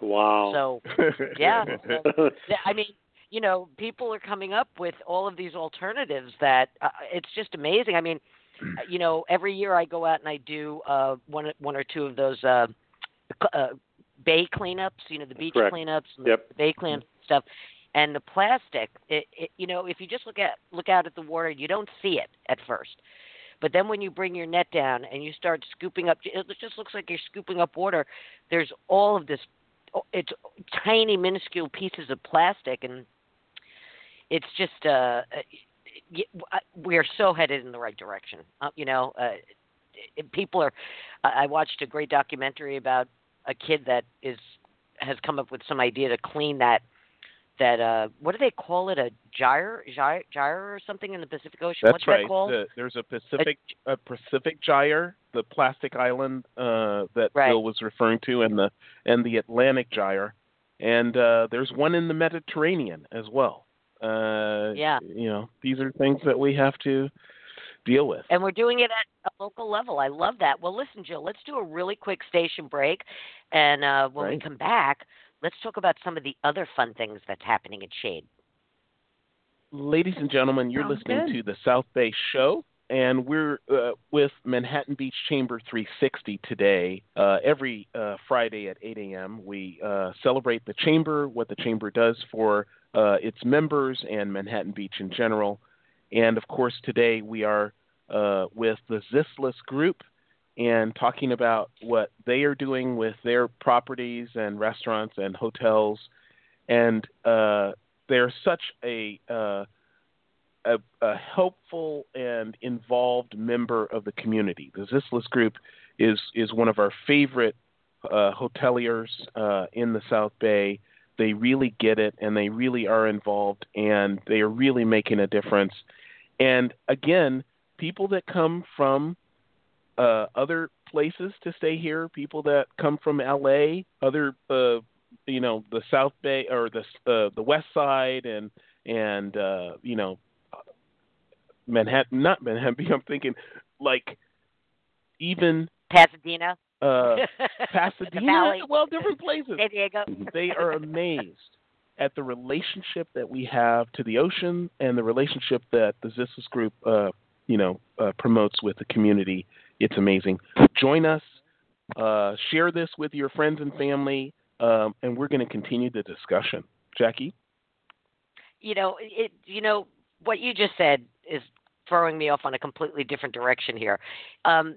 Speaker 7: Wow.
Speaker 3: So, yeah, so, I mean, you know, people are coming up with all of these alternatives that uh, it's just amazing. I mean, you know, every year I go out and I do uh, one one or two of those uh, uh, bay cleanups, you know, the beach
Speaker 7: Correct.
Speaker 3: cleanups, and
Speaker 7: yep.
Speaker 3: the bay cleanup stuff. And the plastic, it, it, you know, if you just look at look out at the water, you don't see it at first. But then when you bring your net down and you start scooping up, it just looks like you're scooping up water. There's all of this it's tiny minuscule pieces of plastic and it's just uh we are so headed in the right direction uh, you know uh people are i watched a great documentary about a kid that is has come up with some idea to clean that that uh what do they call it a gyre gyre, gyre or something in the Pacific Ocean
Speaker 2: That's
Speaker 3: what's
Speaker 2: right.
Speaker 3: that called
Speaker 2: The, there's a Pacific a, Pacific gyre, the plastic island uh that
Speaker 3: Right.
Speaker 2: Bill was referring to and the and the Atlantic gyre. And uh there's one in the Mediterranean as well. Uh
Speaker 3: Yeah.
Speaker 2: you know, these are things that we have to deal with.
Speaker 3: and we're doing it at a local level. I love that. Well, listen, Jill, let's do a really quick station break, and uh, when we come back, let's talk about some of the other fun things that's happening at Shade.
Speaker 2: Ladies and gentlemen, you're
Speaker 5: Sounds
Speaker 2: listening
Speaker 5: good.
Speaker 2: to the South Bay Show, and we're uh, with Manhattan Beach Chamber 360 today. Uh, every uh, Friday at 8 a.m., we uh, celebrate the Chamber, what the Chamber does for uh, its members and Manhattan Beach in general. And of course, today we are uh, with the Zislis Group and talking about what they are doing with their properties and restaurants and hotels. And uh, they're such a, uh, a a helpful and involved member of the community. The Zislis Group is is one of our favorite uh, hoteliers uh, in the South Bay. They really get it, and they really are involved, and they are really making a difference. And again, people that come from uh, other places to stay here, people that come from LA, other uh, you know the South Bay or the uh, the West Side, and and uh, you know Manhattan, not Manhattan. I'm thinking like even
Speaker 3: Pasadena,
Speaker 2: uh, Pasadena,
Speaker 3: Valley,
Speaker 2: well, different places.
Speaker 3: San Diego.
Speaker 2: They are amazed at the relationship that we have to the ocean and the relationship that the Zislis Group, uh, you know, uh, promotes with the community. It's amazing. Join us. Uh, share this with your friends and family, um, and we're going to continue the discussion. Jackie.
Speaker 3: you know it you know what you just said is throwing me off on a completely different direction here um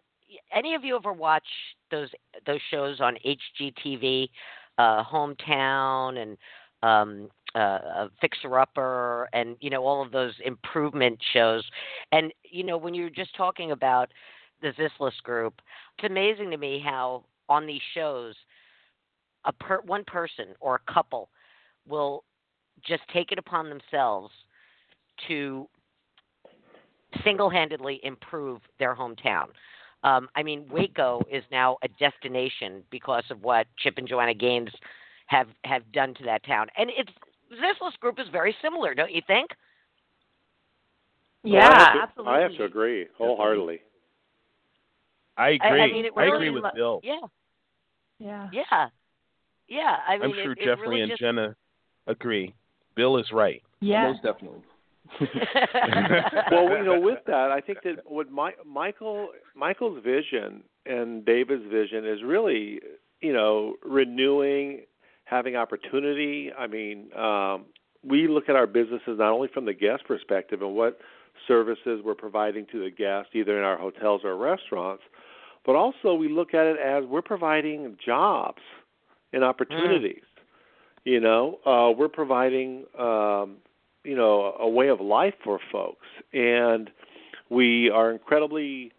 Speaker 3: any of you ever watch those those shows on hgtv uh hometown and um uh, uh fixer upper and you know all of those improvement shows and you know when you're just talking about the zislis group it's amazing to me how on these shows a per one person or a couple will just take it upon themselves to single-handedly improve their hometown. Um, I mean, Waco is now a destination because of what Chip and Joanna Gaines have have done to that town, and it's Zislis Group is very similar, don't you think?
Speaker 5: Yeah,
Speaker 7: Well, I to,
Speaker 5: absolutely.
Speaker 7: I have to agree wholeheartely.
Speaker 2: I agree.
Speaker 3: I- I mean, it
Speaker 2: I
Speaker 3: really
Speaker 2: agree with
Speaker 5: lo-
Speaker 2: Bill.
Speaker 3: Yeah,
Speaker 5: Yeah.
Speaker 3: yeah, yeah. I mean,
Speaker 2: I'm sure
Speaker 3: it, it
Speaker 2: Jeffrey
Speaker 3: really
Speaker 2: and
Speaker 3: just,
Speaker 2: Jenna agree. Bill is right.
Speaker 5: Yeah.
Speaker 6: Most definitely.
Speaker 7: well, you know, with that, I think that what my, Michael Michael's vision and David's vision is really, you know, renewing, having opportunity. I mean, um, we look at our businesses not only from the guest perspective and what services we're providing to the guest, either in our hotels or restaurants, but also we look at it as we're providing jobs and opportunities. You know, uh, we're providing um, you know a way of life for folks and we are incredibly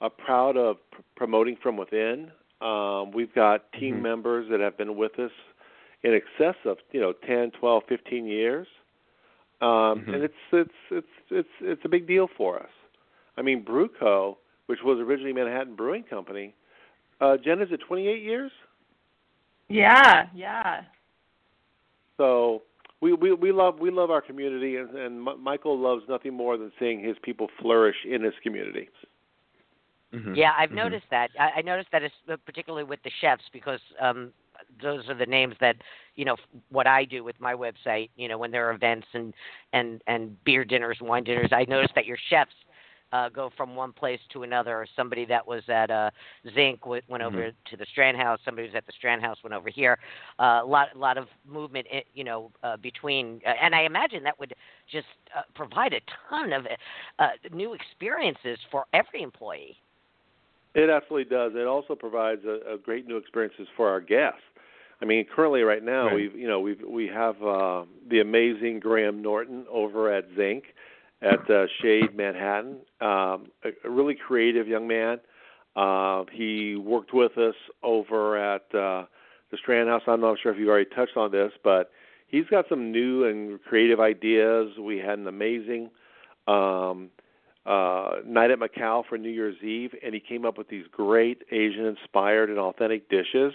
Speaker 7: uh, proud of pr- promoting from within um, we've got team
Speaker 2: Mhm.
Speaker 7: members that have been with us in excess of you know 10 12 15 years um,
Speaker 2: Mhm.
Speaker 7: and it's it's it's it's it's a big deal for us i mean brewco which was originally manhattan brewing company uh jen is it 28 years
Speaker 5: Yeah, yeah.
Speaker 7: So we we we love we love our community, and, and M- Michael loves nothing more than seeing his people flourish in his community.
Speaker 2: Mhm.
Speaker 3: Yeah, I've
Speaker 2: Mhm.
Speaker 3: noticed that. I, I noticed that, it's, uh, particularly with the chefs, because um, those are the names that you know what I do with my website. You know, when there are events and and and beer dinners, and wine dinners, I noticed that your chefs uh, go from one place to another. Or Somebody that was at uh, Zinc went, went over to the Strand House. Somebody who's at the Strand House went over here. A uh, lot, lot of movement, you know, uh, between. Uh, and I imagine that would just uh, provide a ton of uh, new experiences for every employee.
Speaker 7: It absolutely does. It also provides a, a great new experiences for our guests. I mean, currently right now
Speaker 2: Right.
Speaker 7: we've you know we've we have uh, the amazing Graham Norton over at Zinc at uh, Shade Manhattan. Um, a, a really creative young man. Uh, he worked with us over at uh, the Strand House. I'm not sure if you've already touched on this, but he's got some new and creative ideas. We had an amazing um, uh, night at Macau for New Year's Eve, and he came up with these great Asian-inspired and authentic dishes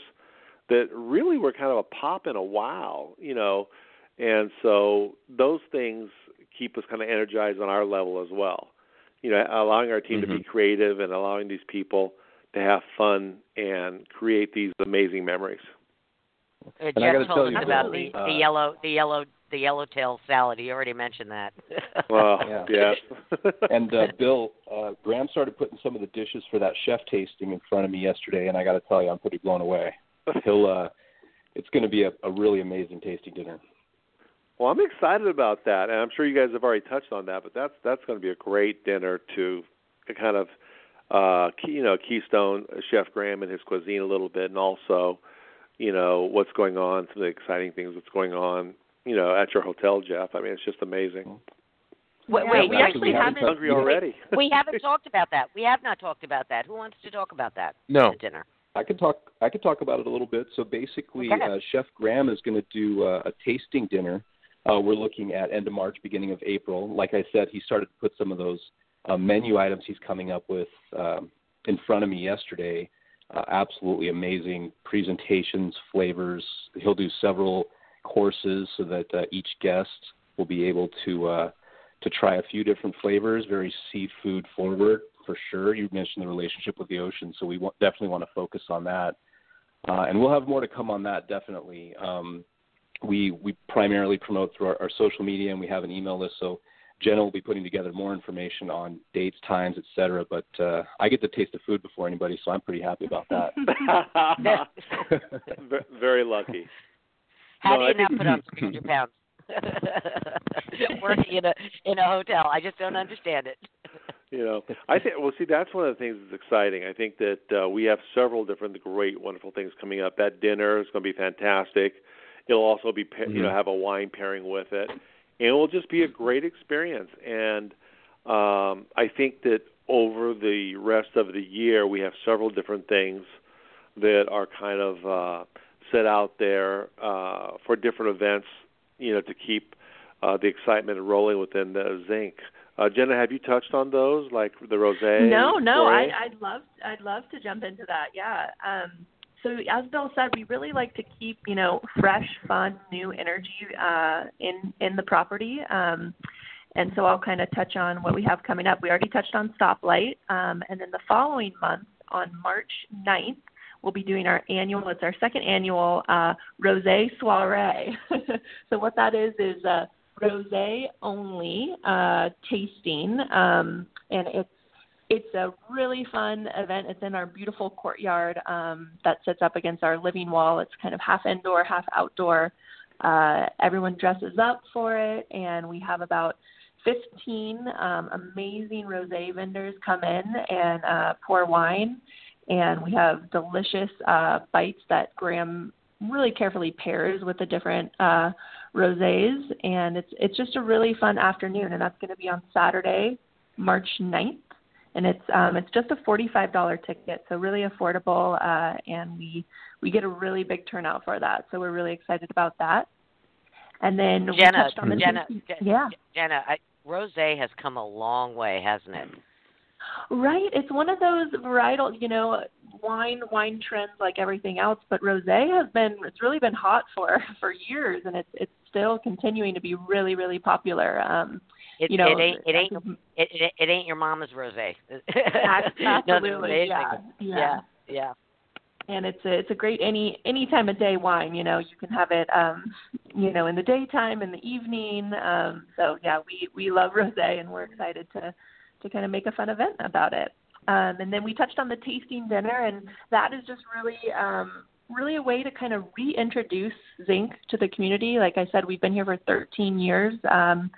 Speaker 7: that really were kind of a pop and a wow, you know. And so those things keep us kind of energized on our level as well. You know, allowing our team to be creative and allowing these people to have fun and create these amazing memories.
Speaker 3: Uh,
Speaker 6: And I
Speaker 3: Jeff
Speaker 6: gotta
Speaker 3: told
Speaker 6: tell
Speaker 3: us
Speaker 6: you,
Speaker 3: about the,
Speaker 6: uh,
Speaker 3: the yellow the yellow the yellowtail salad. You already mentioned that.
Speaker 7: Well,
Speaker 6: Yeah.
Speaker 7: yes.
Speaker 6: And uh, Bill, uh, Graham started putting some of the dishes for that chef tasting in front of me yesterday, and I got to tell you, I'm pretty blown away. He'll, uh, it's going to be a, a really amazing tasting dinner.
Speaker 7: Well, I'm excited about that, and I'm sure you guys have already touched on that. But that's that's going to be a great dinner to kind of, uh, key, you know, keystone Chef Graham and his cuisine a little bit, and also, you know, what's going on, some of the exciting things that's going on, you know, at your hotel, Jeff. I mean, it's just amazing.
Speaker 3: wait,
Speaker 5: Yeah,
Speaker 3: wait,
Speaker 5: we actually
Speaker 3: wait.
Speaker 5: haven't-
Speaker 7: hungry already.
Speaker 3: we haven't talked about that. We have not talked about that. Who wants to talk about that?
Speaker 2: No.
Speaker 3: The dinner.
Speaker 6: I could talk. I could talk about it a little bit. So basically,
Speaker 3: Okay.
Speaker 6: uh, Chef Graham is going to do uh, a tasting dinner. Uh, we're looking at end of March, beginning of April. Like I said, he started to put some of those uh, menu items he's coming up with um, in front of me yesterday. Uh, absolutely amazing presentations, flavors. He'll do several courses so that uh, each guest will be able to uh, to try a few different flavors. Very seafood forward for sure. You mentioned the relationship with the ocean, so we want, definitely want to focus on that. Uh, and we'll have more to come on that definitely. Um, we we primarily promote through our, our social media, and we have an email list. So Jenna will be putting together more information on dates, times, et cetera. But uh, I get to taste the food before anybody, so I'm pretty happy about that.
Speaker 7: Very lucky.
Speaker 3: How
Speaker 7: No,
Speaker 3: do
Speaker 7: I
Speaker 3: you not put on 300 pounds? Working in a in a hotel, I just don't understand it.
Speaker 7: You know, I think. Well, see, that's one of the things that's exciting. I think that uh, we have several different great, wonderful things coming up. That dinner is going to be fantastic. It'll also be, pa- you know,
Speaker 6: Mhm.
Speaker 7: have a wine pairing with it, and it will just be a great experience. And um, I think that over the rest of the year, we have several different things that are kind of uh, set out there uh, for different events. You know, to keep uh, the excitement rolling within the Zinc. Uh, Jenna, have you touched on those, like the rosé?
Speaker 5: No, no,
Speaker 7: soiree?
Speaker 5: I, I'd love, I'd love to jump into that. Yeah. Um, so as Bill said, we really like to keep, you know, fresh, fun, new energy uh, in in the property. Um, and so I'll kind of touch on what we have coming up. We already touched on Stoplight, um, and then the following month, on March 9th, we'll be doing our annual. It's our second annual uh, rosé soiree. so what that is is a rosé only uh, tasting, um, and it's it's a really fun event. It's in our beautiful courtyard um, that sits up against our living wall. It's kind of half indoor, half outdoor. Uh, everyone dresses up for it, and we have about 15 um, amazing rosé vendors come in and uh, pour wine, and we have delicious uh, bites that Graham really carefully pairs with the different uh, rosés, and it's it's just a really fun afternoon, and that's going to be on Saturday, March 9th and it's um it's just a forty five dollar ticket so really affordable uh and we we get a really big turnout for that. So we're really excited about that. And then we
Speaker 3: Jenna,
Speaker 5: touched on the
Speaker 3: Jenna,
Speaker 5: tasting-
Speaker 3: Je-
Speaker 5: yeah.
Speaker 3: Jenna, I, rosé has come a long way, hasn't it?
Speaker 5: right. It's one of those varietal you know wine wine trends like everything else but rosé has been it's really been hot for for years and it's it's still continuing to be really really popular um
Speaker 3: It,
Speaker 5: you know
Speaker 3: it ain't it ain't it, it, it ain't your mama's rosé.
Speaker 5: absolutely yeah
Speaker 3: yeah, yeah.
Speaker 5: and it's a it's a great any any time of day wine you know you can have it um you know in the daytime in the evening um so yeah we we love rosé and we're excited to to kind of make a fun event about it um and then we touched on the tasting dinner and that is just really um really a way to kind of reintroduce zinc to the community like i said we've been here for 13 years um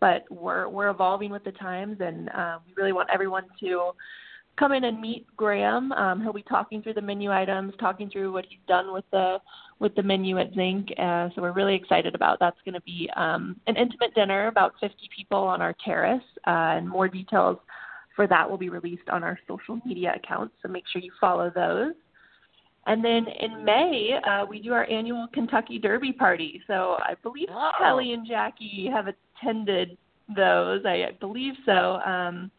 Speaker 5: but we're we're evolving with the times and uh, we really want everyone to come in and meet Graham. Um, he'll be talking through the menu items, talking through what he's done with the with the menu at Zinc. Uh, so we're really excited about that's going to be um, an intimate dinner, about 50 people on our terrace, uh, and more details for that will be released on our social media accounts. So make sure you follow those. And then in May, uh, we do our annual Kentucky Derby party. So I believe
Speaker 3: Oh.
Speaker 5: Kelly and Jackie have attended those. I, I believe so. Um,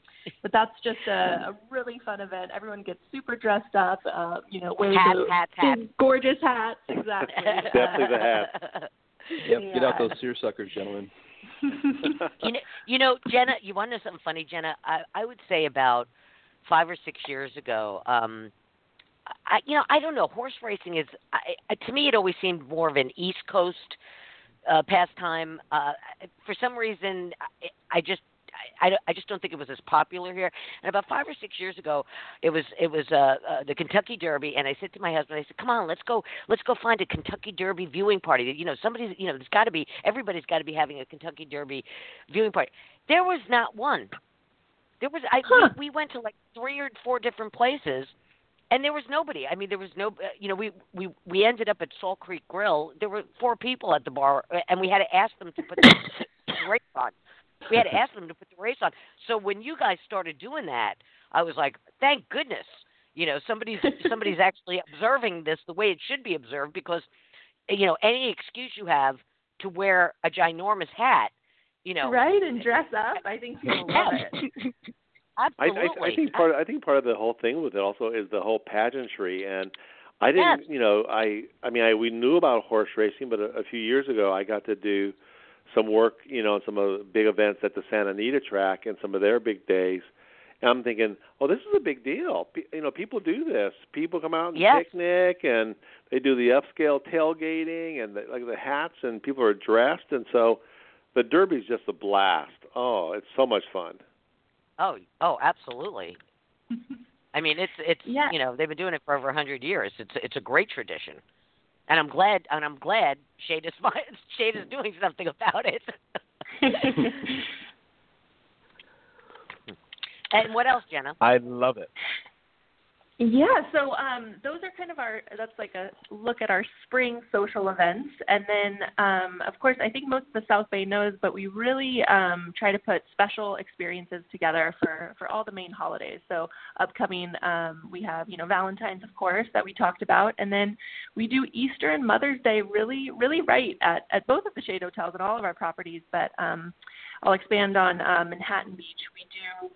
Speaker 5: but that's just a, a really fun event. Everyone gets super dressed up. Uh, you know, wear
Speaker 3: Hats,
Speaker 5: the
Speaker 3: hats, hats.
Speaker 5: gorgeous hats. Exactly.
Speaker 7: Definitely the hat.
Speaker 6: Yep, get out those seersuckers, gentlemen.
Speaker 3: you know, you know, Jenna. You want to know something funny, Jenna? I, I would say about five or six years ago. Um, I, you know, I don't know. Horse racing is, I, to me, it always seemed more of an East Coast uh, pastime. Uh, for some reason, I, I just. I, I, just don't think it was as popular here. And about five or six years ago, it was it was uh, uh, the Kentucky Derby, and I said to my husband, I said, "Come on, let's go, let's go find a Kentucky Derby viewing party. You know, somebody's, you know, there's got to be everybody's got to be having a Kentucky Derby viewing party." There was not one. There was I
Speaker 5: Huh.
Speaker 3: we, we went to like three or four different places, and there was nobody. I mean, there was no. Uh, you know, we we we ended up at Salt Creek Grill. There were four people at the bar, uh, and we had to ask them to put the race on. We had to ask them to put the race on. So when you guys started doing that, I was like, thank goodness. You know, somebody's somebody's actually observing this the way it should be observed because, you know, any excuse you have to wear a ginormous hat, you know,
Speaker 5: right and dress up. I think you'll love it.
Speaker 7: I,
Speaker 3: absolutely.
Speaker 7: I, I think part I think part of the whole thing with it also is the whole pageantry and I didn't
Speaker 3: Yes.
Speaker 7: you know I I mean I we knew about horse racing but a, a few years ago I got to do some work you know on some of the big events at the Santa Anita track and some of their big days and I'm thinking oh this is a big deal P- you know people do this people come out and
Speaker 3: Yes.
Speaker 7: picnic and they do the upscale tailgating and the, like the hats and people are dressed and so the derby's just a blast oh it's so much fun
Speaker 3: Oh, oh, absolutely. I mean, it's it's
Speaker 5: Yeah.
Speaker 3: you know they've been doing it for over a hundred years. It's it's a great tradition, and I'm glad and I'm glad Shade is Shade is doing something about it. and what else, Jenna?
Speaker 2: I love it.
Speaker 5: Yeah, so um, those are kind of our. That's like a look at our spring social events, and then um, of course I think most of the South Bay knows, but we really um, try to put special experiences together for for all the main holidays. So upcoming, um, we have you know Valentine's of course that we talked about, and then we do Easter and Mother's Day really really right at at both of the Shade hotels and all of our properties. But um, I'll expand on um, Manhattan Beach. We do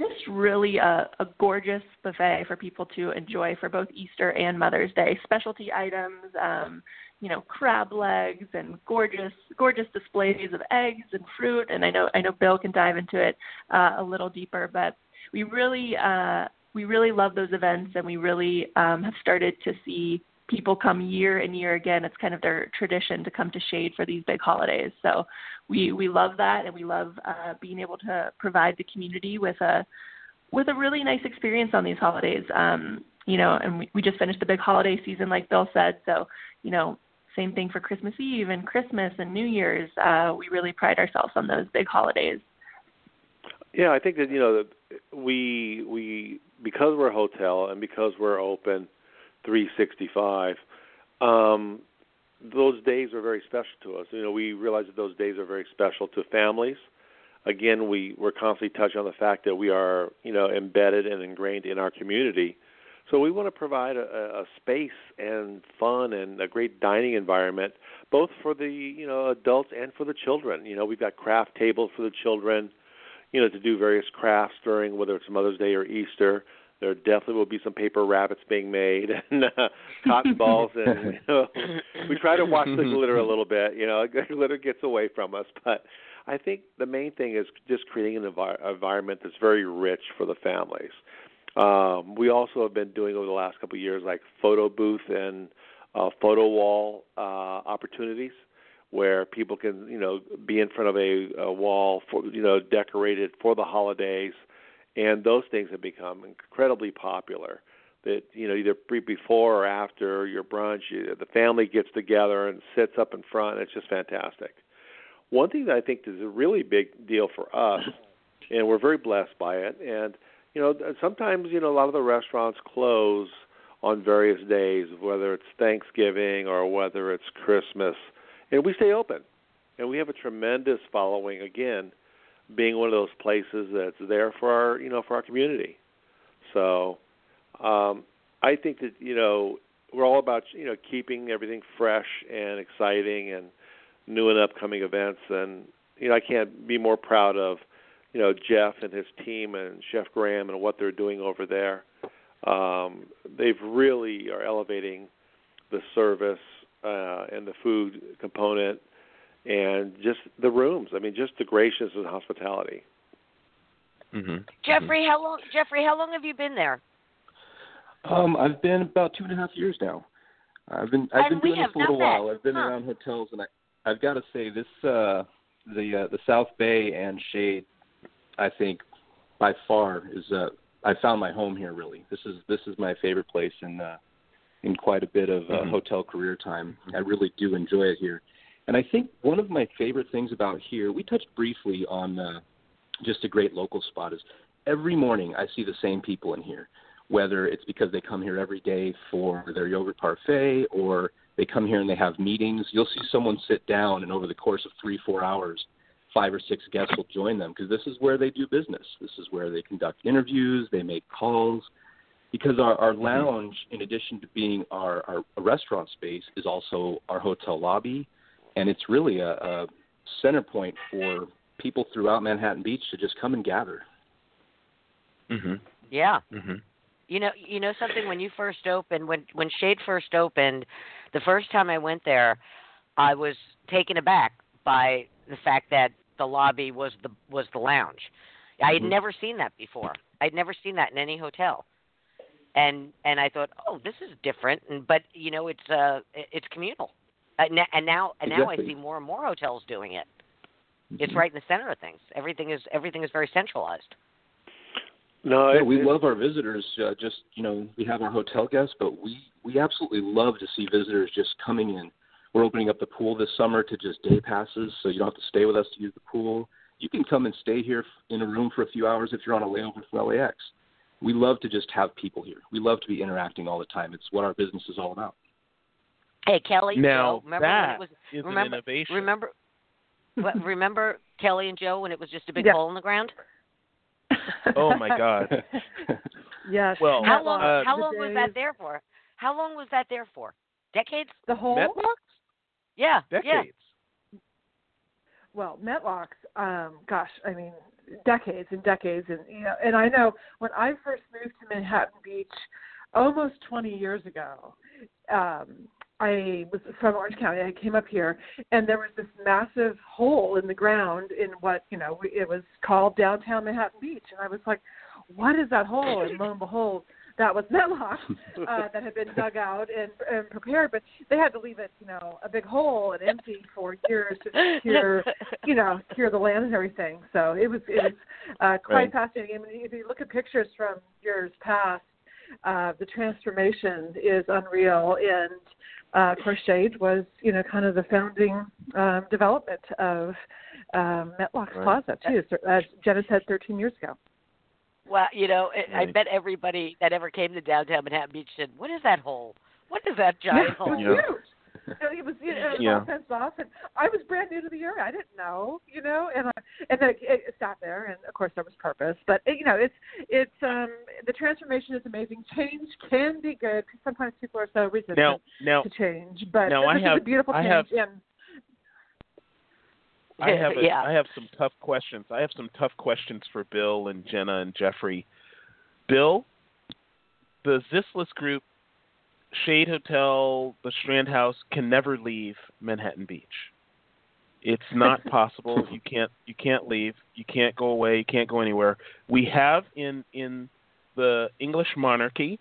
Speaker 5: just really a, a gorgeous buffet for people to enjoy for both Easter and Mother's Day. Specialty items, um, you know, crab legs and gorgeous, gorgeous displays of eggs and fruit. And I know, I know Bill can dive into it uh, a little deeper, but we really, uh, we really love those events, and we really um, have started to see people come year and year again. It's kind of their tradition to come to Shade for these big holidays. So we we love that, and we love uh, being able to provide the community with a with a really nice experience on these holidays. Um, you know, and we, we just finished the big holiday season, like Bill said. So you know, same thing for Christmas Eve and Christmas and New Year's. Uh, we really pride ourselves on those big holidays.
Speaker 7: Yeah, I think that you know that we we because we're a hotel and because we're open 365, um, those days are very special to us. You know, we realize that those days are very special to families. Again, we we're constantly touching on the fact that we are you know embedded and ingrained in our community. So we want to provide a, a space and fun and a great dining environment, both for the you know adults and for the children. You know, we've got craft tables for the children you know, to do various crafts during whether it's Mother's Day or Easter. There definitely will be some paper rabbits being made and uh, cotton balls, and you know, we try to watch the glitter a little bit. You know, glitter gets away from us, but I think the main thing is just creating an envi- environment that's very rich for the families. Um, we also have been doing over the last couple of years like photo booth and uh, photo wall uh, opportunities where people can you know be in front of a, a wall for you know decorated for the holidays and those things have become incredibly popular that you know either pre- before or after your brunch you, the family gets together and sits up in front it's just fantastic one thing that i think is a really big deal for us and we're very blessed by it and you know, sometimes you know a lot of the restaurants close on various days, whether it's Thanksgiving or whether it's Christmas, and we stay open, and we have a tremendous following. Again, being one of those places that's there for our you know for our community. So, um, I think that you know we're all about you know keeping everything fresh and exciting and new and upcoming events, and you know I can't be more proud of you know Jeff and his team and Chef Graham and what they're doing over there. Um, they've really are elevating the service uh, and the food component and just the rooms. I mean, just the graciousness and hospitality.
Speaker 2: Mm-hmm.
Speaker 3: Jeffrey, how long? Jeffrey, how long have you been there?
Speaker 6: Um, I've been about two and a half years now. I've been I've
Speaker 3: And
Speaker 6: been
Speaker 3: we
Speaker 6: doing
Speaker 3: have
Speaker 6: this a little
Speaker 3: not met.
Speaker 6: while. I've been
Speaker 3: Huh.
Speaker 6: around hotels, and I I've got to say this uh, the uh, the South Bay and Shade, I think, by far is uh, I found my home here. Really, this is this is my favorite place in uh, in quite a bit of uh,
Speaker 2: Mhm.
Speaker 6: hotel career time. I really do enjoy it here, and I think one of my favorite things about here we touched briefly on uh, just a great local spot is every morning I see the same people in here whether it's because they come here every day for their yogurt parfait or they come here and they have meetings. You'll see someone sit down, and over the course of three, four hours, five or six guests will join them because this is where they do business. This is where they conduct interviews, they make calls. Because our, our lounge, in addition to being our, our restaurant space, is also our hotel lobby, and it's really a, a center point for people throughout Manhattan Beach to just come and gather.
Speaker 2: Mm-hmm.
Speaker 3: Yeah.
Speaker 2: Mm-hmm.
Speaker 3: You know, you know something. When you first opened, when when Shade first opened, the first time I went there, I was taken aback by the fact that the lobby was the was the lounge. I had
Speaker 6: Mhm.
Speaker 3: never seen that before. I'd never seen that in any hotel, and and I thought, oh, this is different. And but you know, it's uh, it's communal, and now and now, and now I see more and more hotels doing it. It's
Speaker 6: Mhm.
Speaker 3: right in the center of things. Everything is everything is very centralized.
Speaker 7: No,
Speaker 6: Yeah, we love our visitors. Uh, just you know, we have our hotel guests, but we we absolutely love to see visitors just coming in. We're opening up the pool this summer to just day passes, so you don't have to stay with us to use the pool. You can come and stay here in a room for a few hours if you're on a layover from LAX. We love to just have people here. We love to be interacting all the time. It's what our business is all about.
Speaker 3: Hey, Kelly.
Speaker 2: Now
Speaker 3: Joe, remember
Speaker 2: that
Speaker 3: when it was
Speaker 2: is
Speaker 3: remember-
Speaker 2: an innovation.
Speaker 3: Remember, what, remember Kelly and Joe when it was just a big
Speaker 4: Yeah.
Speaker 3: hole in the ground?
Speaker 2: Oh my God.
Speaker 4: yes.
Speaker 2: Well,
Speaker 3: How long?
Speaker 2: uh,
Speaker 3: how long was that there for? How long was that there for? Decades?
Speaker 4: The whole
Speaker 2: Metlox?
Speaker 3: Yeah. Yeah.
Speaker 2: Decades.
Speaker 4: well, Metlox, um, gosh, I mean, decades and decades, and you know, and I know when I first moved to Manhattan Beach, almost 20 years ago, um, I was from Orange County. I came up here, and there was this massive hole in the ground in what you know it was called downtown Manhattan Beach, and I was like, "What is that hole?" And lo and behold, that was Metlox uh, that had been dug out and, and prepared, but they had to leave it, you know, a big hole and empty for years to cure, you know, cure the land and everything. So it was it was uh, quite
Speaker 2: Right.
Speaker 4: fascinating. I mean, if you look at pictures from years past, uh, the transformation is unreal. And uh, of course, Shade was, you know, kind of the founding um, development of um, Metlox
Speaker 2: Right.
Speaker 4: Plaza too. So, as Jenna said, 13 years ago.
Speaker 3: Well, you know, I- I bet everybody that ever came to downtown Manhattan Beach said, "What is that hole? What is that giant
Speaker 4: it was
Speaker 3: hole?"
Speaker 2: Yeah.
Speaker 4: Huge. And It was, you know, it was
Speaker 2: Yeah.
Speaker 4: all fenced off, and I was brand new to the area. I didn't know, you know, and I, and then it, it sat there, and of course there was purpose. But you know, it's it's um the transformation is amazing. Change can be good because sometimes people are so resistant
Speaker 2: Now, now,
Speaker 4: to change. But
Speaker 2: now
Speaker 4: this
Speaker 2: I
Speaker 4: is
Speaker 2: have-
Speaker 4: a beautiful
Speaker 2: I
Speaker 4: change,
Speaker 2: have-
Speaker 4: and
Speaker 2: I have a,
Speaker 3: yeah.
Speaker 2: I have some tough questions. I have some tough questions for Bill and Jenna and Jeffrey. Bill, the Zislis Group, Shade Hotel, the Strand House can never leave Manhattan Beach. It's not possible. You can't you can't leave. You can't go away. You can't go anywhere. We have in in the English monarchy,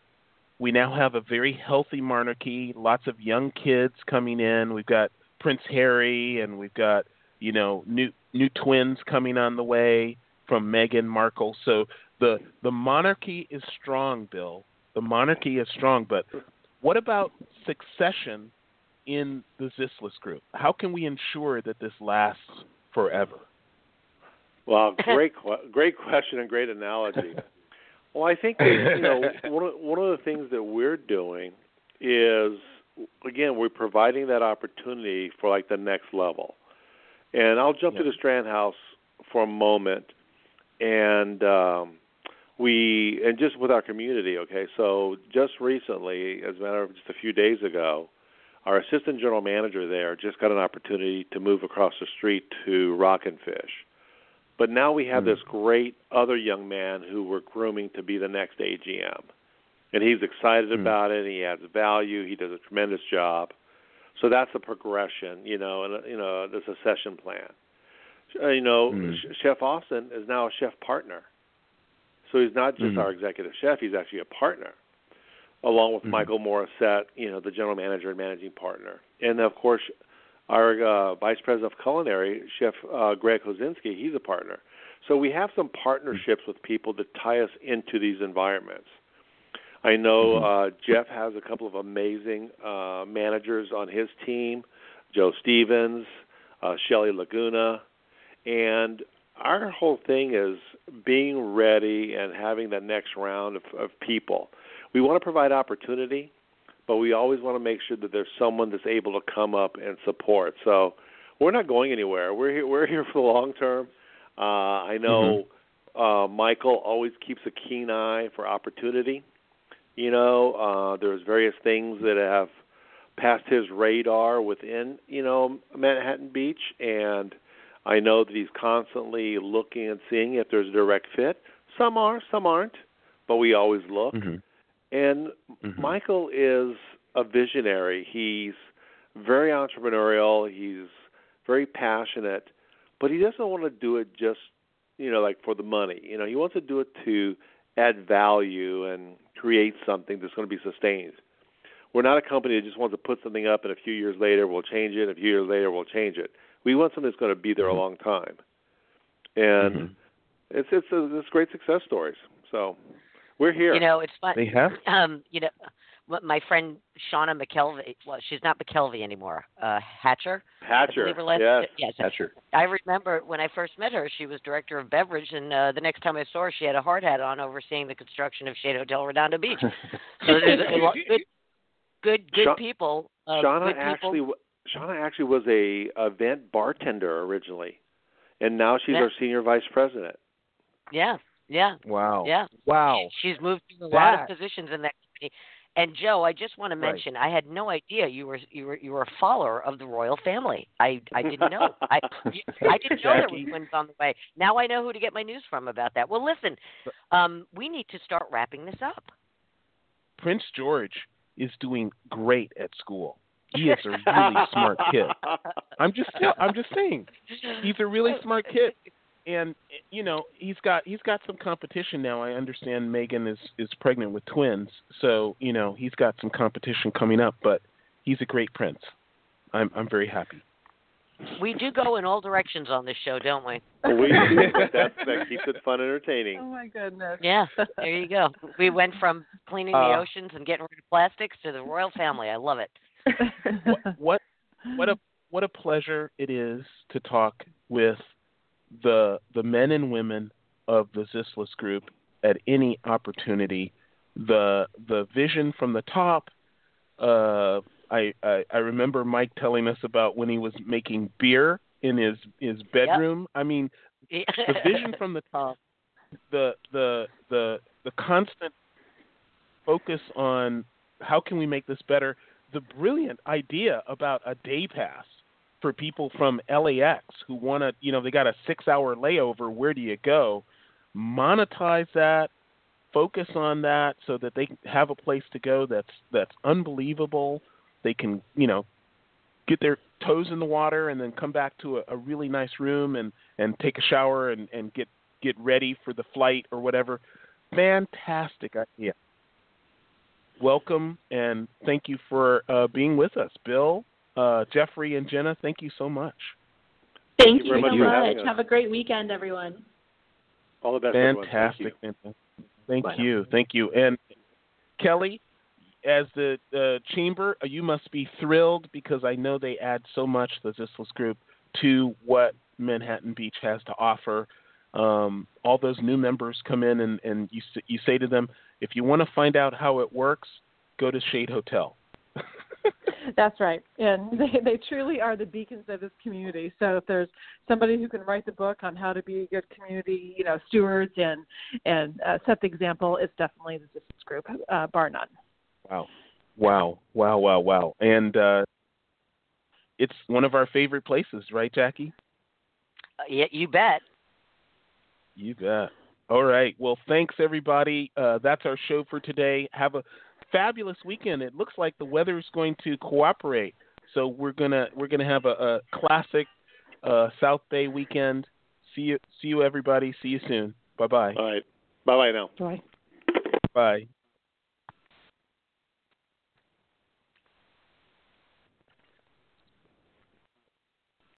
Speaker 2: we now have a very healthy monarchy. Lots of young kids coming in. We've got Prince Harry, and we've got you know new new twins coming on the way from Meghan Markle. So the the monarchy is strong, Bill. The monarchy is strong, but what about succession in the Zislis group? How can we ensure that this lasts forever?
Speaker 7: Well, great, great question and great analogy. Well, I think that, you know one of, one of the things that we're doing is again we're providing that opportunity for like the next level. And I'll jump
Speaker 2: Yeah.
Speaker 7: to the Strand House for a moment, and um, we and just with our community. Okay, so just recently, as a matter of just a few days ago, our assistant general manager there just got an opportunity to move across the street to Rock and Fish. But now we have
Speaker 2: Mm.
Speaker 7: this great other young man who we're grooming to be the next AGM. And he's excited
Speaker 2: Mm.
Speaker 7: about it, he adds value, he does a tremendous job. So that's a progression, you know, and you know, the succession plan. Uh, you know,
Speaker 2: Mm.
Speaker 7: Ch- Chef Austin is now a chef partner. So he's not just
Speaker 2: Mhm.
Speaker 7: our executive chef, he's actually a partner. Along with
Speaker 2: Mhm.
Speaker 7: Michael Morissette, you know, the general manager and managing partner. And of course, our uh, vice president of culinary, Chef uh, Greg Kozinski, he's a partner. So we have some partnerships with people that tie us into these environments. I know uh, Jeff has a couple of amazing uh, managers on his team, Joe Stevens, uh, Shelly Laguna, and our whole thing is being ready and having that next round of, of people. We want to provide opportunity, but we always want to make sure that there's someone that's able to come up and support. So we're not going anywhere. We're here. We're here for the long term. Uh, I know uh, Michael always keeps a keen eye for opportunity. You know, uh, there's various things that have passed his radar within, you know, Manhattan Beach, and I know that he's constantly looking and seeing if there's a direct fit. Some are, some aren't, but we always look.
Speaker 2: Mhm.
Speaker 7: And
Speaker 2: Mhm.
Speaker 7: Michael is a visionary. He's very entrepreneurial. He's very passionate, but he doesn't want to do it just, you know, like for the money. You know, he wants to do it to add value and create something that's going to be sustained. We're not a company that just wants to put something up and a few years later we'll change it. A few years later we'll change it. We want something that's going to be there a long time. And
Speaker 2: Mhm.
Speaker 7: it's it's a, it's great success stories. So we're here.
Speaker 3: You know, it's fun.
Speaker 2: They have.
Speaker 3: Um, you know, my friend Shauna McKelvey. Well, she's not McKelvey anymore. Uh, Hatcher.
Speaker 7: Hatcher.
Speaker 3: believe
Speaker 7: yes.
Speaker 3: Yes.
Speaker 6: Hatcher.
Speaker 3: I remember when I first met her, she was director of beverage, and uh, the next time I saw her, she had a hard hat on, overseeing the construction of Shade Hotel Redondo Beach. So there's a lot good, good, good
Speaker 7: Sha-
Speaker 3: people. Uh,
Speaker 7: Shauna
Speaker 3: good people.
Speaker 7: actually w- Shauna actually was a event bartender originally, and now she's
Speaker 3: Yeah.
Speaker 7: our senior vice president.
Speaker 3: Yeah, yeah,
Speaker 2: Wow.
Speaker 3: yeah.
Speaker 2: Wow.
Speaker 3: She's moved through a lot of positions in that company. And Joe, I just want to
Speaker 2: Right.
Speaker 3: mention, I had no idea you were you were you were a follower of the royal family. I I didn't know. I I didn't know there was twins on the way. Now I know who to get my news from about that. Well, listen, um, we need to start wrapping this up.
Speaker 2: Prince George is doing great at school. He is a really smart kid. I'm just I'm just saying. He's a really smart kid. And you know, he's got he's got some competition now. I understand Megan is is pregnant with twins. So, you know, he's got some competition coming up, but he's a great prince. I'm I'm very happy.
Speaker 3: We do go in all directions on this show, don't we?
Speaker 7: We but that that keeps it fun, and entertaining.
Speaker 4: Oh my goodness.
Speaker 3: Yeah, there you go. We went from cleaning the
Speaker 2: Uh,
Speaker 3: oceans and getting rid of plastics to the royal family. I love it.
Speaker 2: What what what a what a pleasure it is to talk with the the men and women of the Zislis group at any opportunity. The the vision from the top. Uh, I, I I remember Mike telling us about when he was making beer in his his bedroom. I mean, the vision from the top, the the the the constant focus on how can we make this better, the brilliant idea about a day pass for people from LAX who want to, you know, they got a 6-hour layover, where do you go? Monetize that, focus on that so that they have a place to go that's that's unbelievable. They can, you know, get their toes in the water and then come back to a, a really nice room and and take a shower and and get get ready for the flight or whatever. Fantastic idea. Welcome and thank you for uh, being with us, Bill, uh, Jeffrey, and Jenna. Thank you so much.
Speaker 5: Thank,
Speaker 7: you
Speaker 5: you,
Speaker 7: very
Speaker 5: so
Speaker 7: much
Speaker 5: much. Have a great weekend, everyone.
Speaker 7: All the best, everyone. Thank
Speaker 2: Fantastic.
Speaker 7: you.
Speaker 2: Thank, thank you. Thank you. And Kelly, as the uh, chamber, uh, you must be thrilled because I know they add so much, the Zislis Group, to what Manhattan Beach has to offer. um, all those new members come in and, and you you say to them, if you want to find out how it works, go to Shade Hotel.
Speaker 4: That's right, and they they truly are the beacons of this community. So if there's somebody who can write the book on how to be a good community, you know, stewards and and uh, set the example, it's definitely the Zislis Group, uh, bar none.
Speaker 2: Wow, wow, wow, wow, wow, and uh, it's one of our favorite places, right, Jackie?
Speaker 3: Uh, yeah, you bet.
Speaker 2: You bet. All right. Well, thanks everybody. Uh, that's our show for today. Have a fabulous weekend. It looks like the weather is going to cooperate, so we're gonna we're gonna have a, a classic uh, South Bay weekend. See you, see you everybody. See you soon. Bye bye.
Speaker 7: All right. Bye bye now.
Speaker 4: Bye.
Speaker 2: Bye.